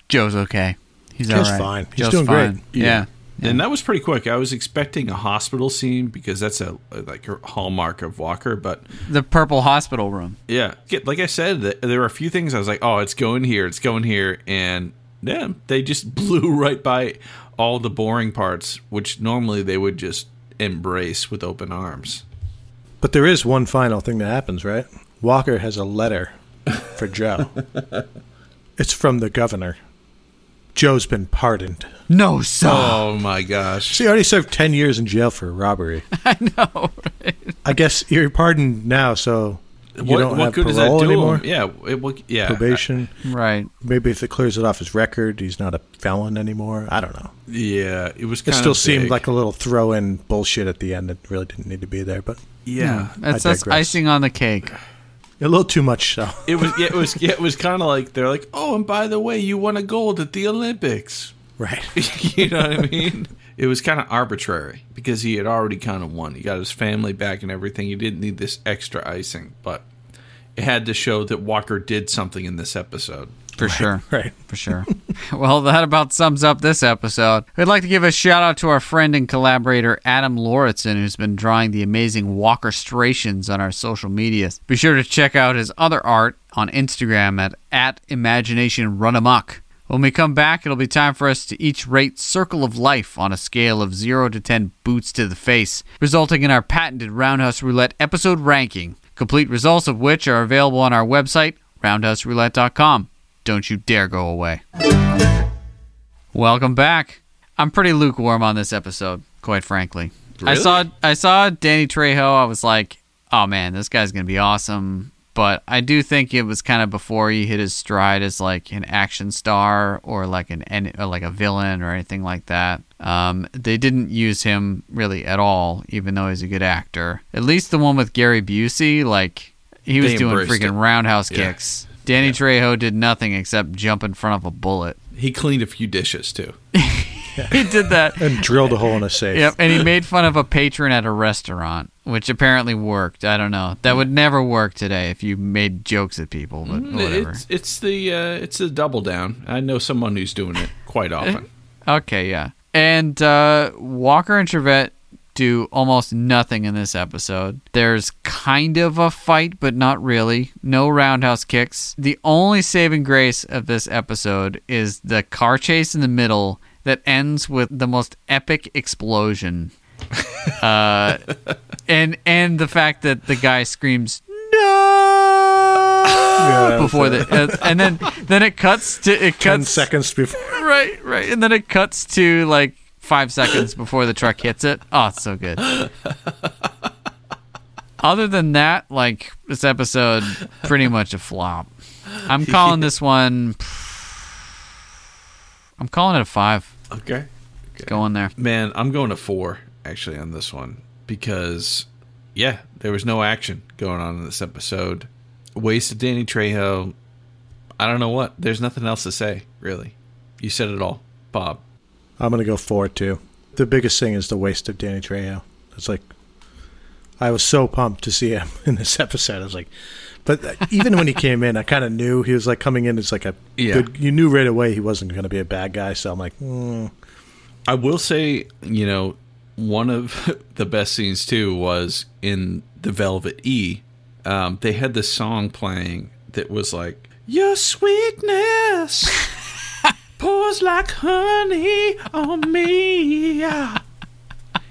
Joe's okay. He's Joe's all right. fine. He's Joe's doing great. fine. Yeah. And that was pretty quick. I was expecting a hospital scene because that's a like a hallmark of Walker, but The purple hospital room. Yeah, Get- like I said, there were a few things I was like, "Oh, it's going here, it's going here," and yeah, they just blew right by all the boring parts, which normally they would just embrace with open arms. But there is one final thing that happens, right? Walker has a letter for Joe. it's from the governor. Joe's been pardoned. No, sir. Oh my gosh! See, he already served 10 years in jail for robbery. I know. I guess you're pardoned now, so you what don't what have good does that parole do? anymore? him? Yeah, it, will yeah, Probation. Right. Maybe if it clears it off his record, he's not a felon anymore. I don't know. yeah. It was. It still of seemed big. like a little throw in bullshit at the end that really didn't need to be there, but yeah. That's, I that's icing on the cake. a little too much so. It was. Yeah, it was. Yeah, it was kind of like they're like, "Oh, and by the way, you won a gold at the Olympics." Right. you know what I mean? It was kind of arbitrary because he had already kind of won. He got his family back and everything. He didn't need this extra icing, but it had to show that Walker did something in this episode. For sure. Right. For sure. well, that about sums up this episode. We'd like to give a shout out to our friend and collaborator Adam Lauritsen, who's been drawing the amazing Walker Strations on our social medias. Be sure to check out his other art on Instagram at, at Imagination Run Amok. When we come back, it'll be time for us to each rate Circle of Life on a scale of 0 to 10 boots to the face, resulting in our patented Roundhouse Roulette episode ranking, complete results of which are available on our website, roundhouseroulette.com. Don't you dare go away. Welcome back. I'm pretty lukewarm on this episode, quite frankly. Really? I saw I saw Danny Trejo. I was like, "Oh man, this guy's gonna be awesome." But I do think it was kind of before he hit his stride as like an action star or like an or like a villain or anything like that. Um, they didn't use him really at all, even though he's a good actor. At least the one with Gary Busey, like he was doing freaking roundhouse Yeah. kicks. Danny Trejo did nothing except jump in front of a bullet. He cleaned a few dishes too. He did that. and drilled a hole in a safe. Yep, and he made fun of a patron at a restaurant, which apparently worked. I don't know. That would never work today if you made jokes at people, but whatever. It's it's the uh, it's a double down. I know someone who's doing it quite often. Okay, yeah. And uh, Walker and Trivette do almost nothing in this episode. There's kind of a fight, but not really. No roundhouse kicks. The only saving grace of this episode is the car chase in the middle that ends with the most epic explosion. uh, and and the fact that the guy screams no Yeah, before the uh, and then then it cuts to it ten cuts seconds before. right, right. And then it cuts to like five seconds before the truck hits it. Oh, it's so good. Other than that, like this episode, pretty much a flop. I'm calling this one. I'm calling it a five. Okay. Go in there. Man, I'm going to four actually on this one because, yeah, there was no action going on in this episode. Wasted Danny Trejo. I don't know what. There's nothing else to say, really. You said it all, Bob. I'm gonna go four too. The biggest thing is the waste of Danny Trejo. It's like I was so pumped to see him in this episode. I was like, but even when he came in, I kind of knew he was like coming in as like a Yeah. good. You knew right away he wasn't going to be a bad guy. So I'm like, mm, I will say, you know, one of the best scenes too was in the Velvet E. Um, they had this song playing that was like, "Your sweetness pours like honey on me." Yeah.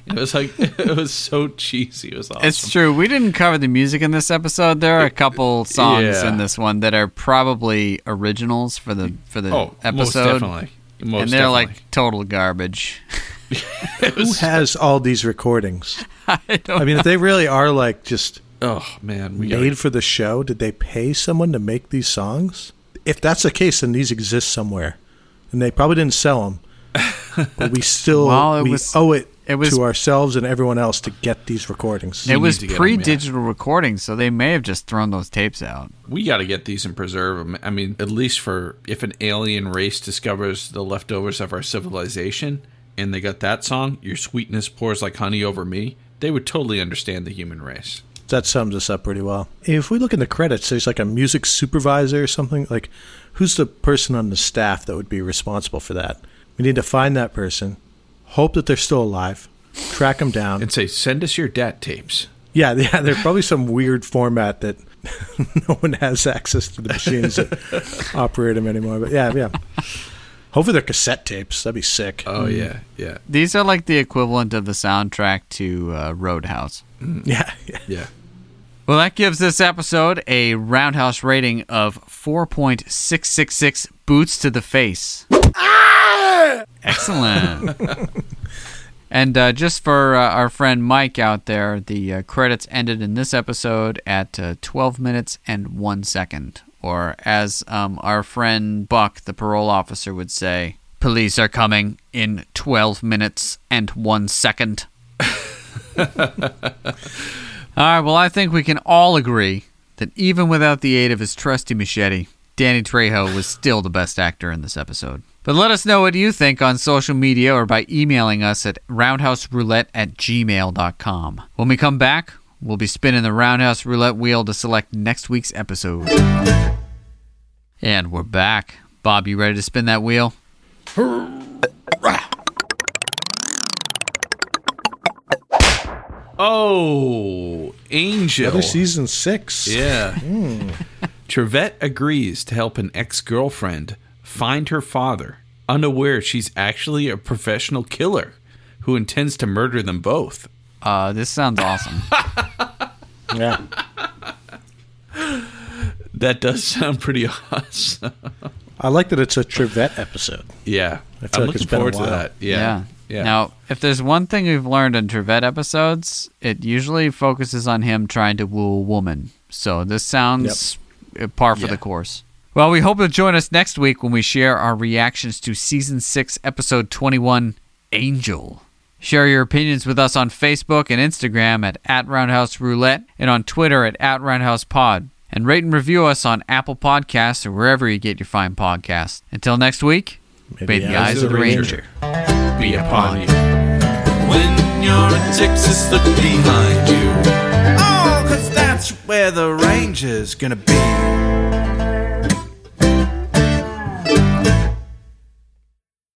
It was like it was so cheesy. It was awesome. It's true. We didn't cover the music in this episode. There are a couple songs Yeah. in this one that are probably originals for the for the oh, most episode, definitely. Most and they're definitely. like total garbage. who has all these recordings? I don't I mean, if they really are like just oh man, we made got for the show, did they pay someone to make these songs? If that's the case, then these exist somewhere, and they probably didn't sell them. but we still Well, we was- owe it, it was- to ourselves and everyone else to get these recordings. It was to get 'em, yeah. pre-digital recording, so they may have just thrown those tapes out. we got to get these and preserve them. I mean, at least for if an alien race discovers the leftovers of our civilization and they got that song, "Your sweetness pours like honey over me," they would totally understand the human race. That sums us up pretty well. If we look in the credits, there's like a music supervisor or something. Like, who's the person on the staff that would be responsible for that? We need to find that person, hope that they're still alive, track them down. And say, "Send us your DAT tapes." yeah, yeah, there's probably some weird format that no one has access to the machines that operate them anymore. But yeah, yeah. Hopefully they're cassette tapes. That'd be sick. Oh mm. yeah, yeah, These are like the equivalent of the soundtrack to uh, Roadhouse. Mm. yeah, yeah. yeah. Well, that gives this episode a roundhouse rating of 4.666 boots to the face. Ah! Excellent. and uh, just for uh, our friend Mike out there, the uh, credits ended in this episode at uh, 12 minutes and 1 second. Or, as um, our friend Buck, the parole officer, would say, police are coming in 12 minutes and 1 second. All right, well, I think we can all agree that even without the aid of his trusty machete, Danny Trejo was still the best actor in this episode. But let us know what you think on social media or by emailing us at roundhouseroulette at gmail.com. When we come back, we'll be spinning the roundhouse roulette wheel to select next week's episode. And we're back. Bob, you ready to spin that wheel? Oh, Angel. Another season six. Yeah. Hmm. Trivette agrees to help an ex girlfriend find her father, unaware she's actually a professional killer who intends to murder them both. Uh, this sounds awesome. yeah. That does sound pretty awesome. I like that it's a Trivette episode. yeah. I feel I'm like looking it's been a forward to that. Yeah. Yeah. Now, if there's one thing we've learned in Trivette episodes, it usually focuses on him trying to woo a woman. So this sounds uh par for Yeah. the course. Well, we hope you'll join us next week when we share our reactions to season 6, episode 21, Angel. Share your opinions with us on Facebook and Instagram at, at Roundhouse Roulette and on Twitter at, at Roundhouse Pod. And rate and review us on Apple Podcasts or wherever you get your fine podcasts. Until next week, may the eyes of the Ranger. Be upon you. When you're in Texas, look behind you. Oh, cause that's where the ranger's gonna be.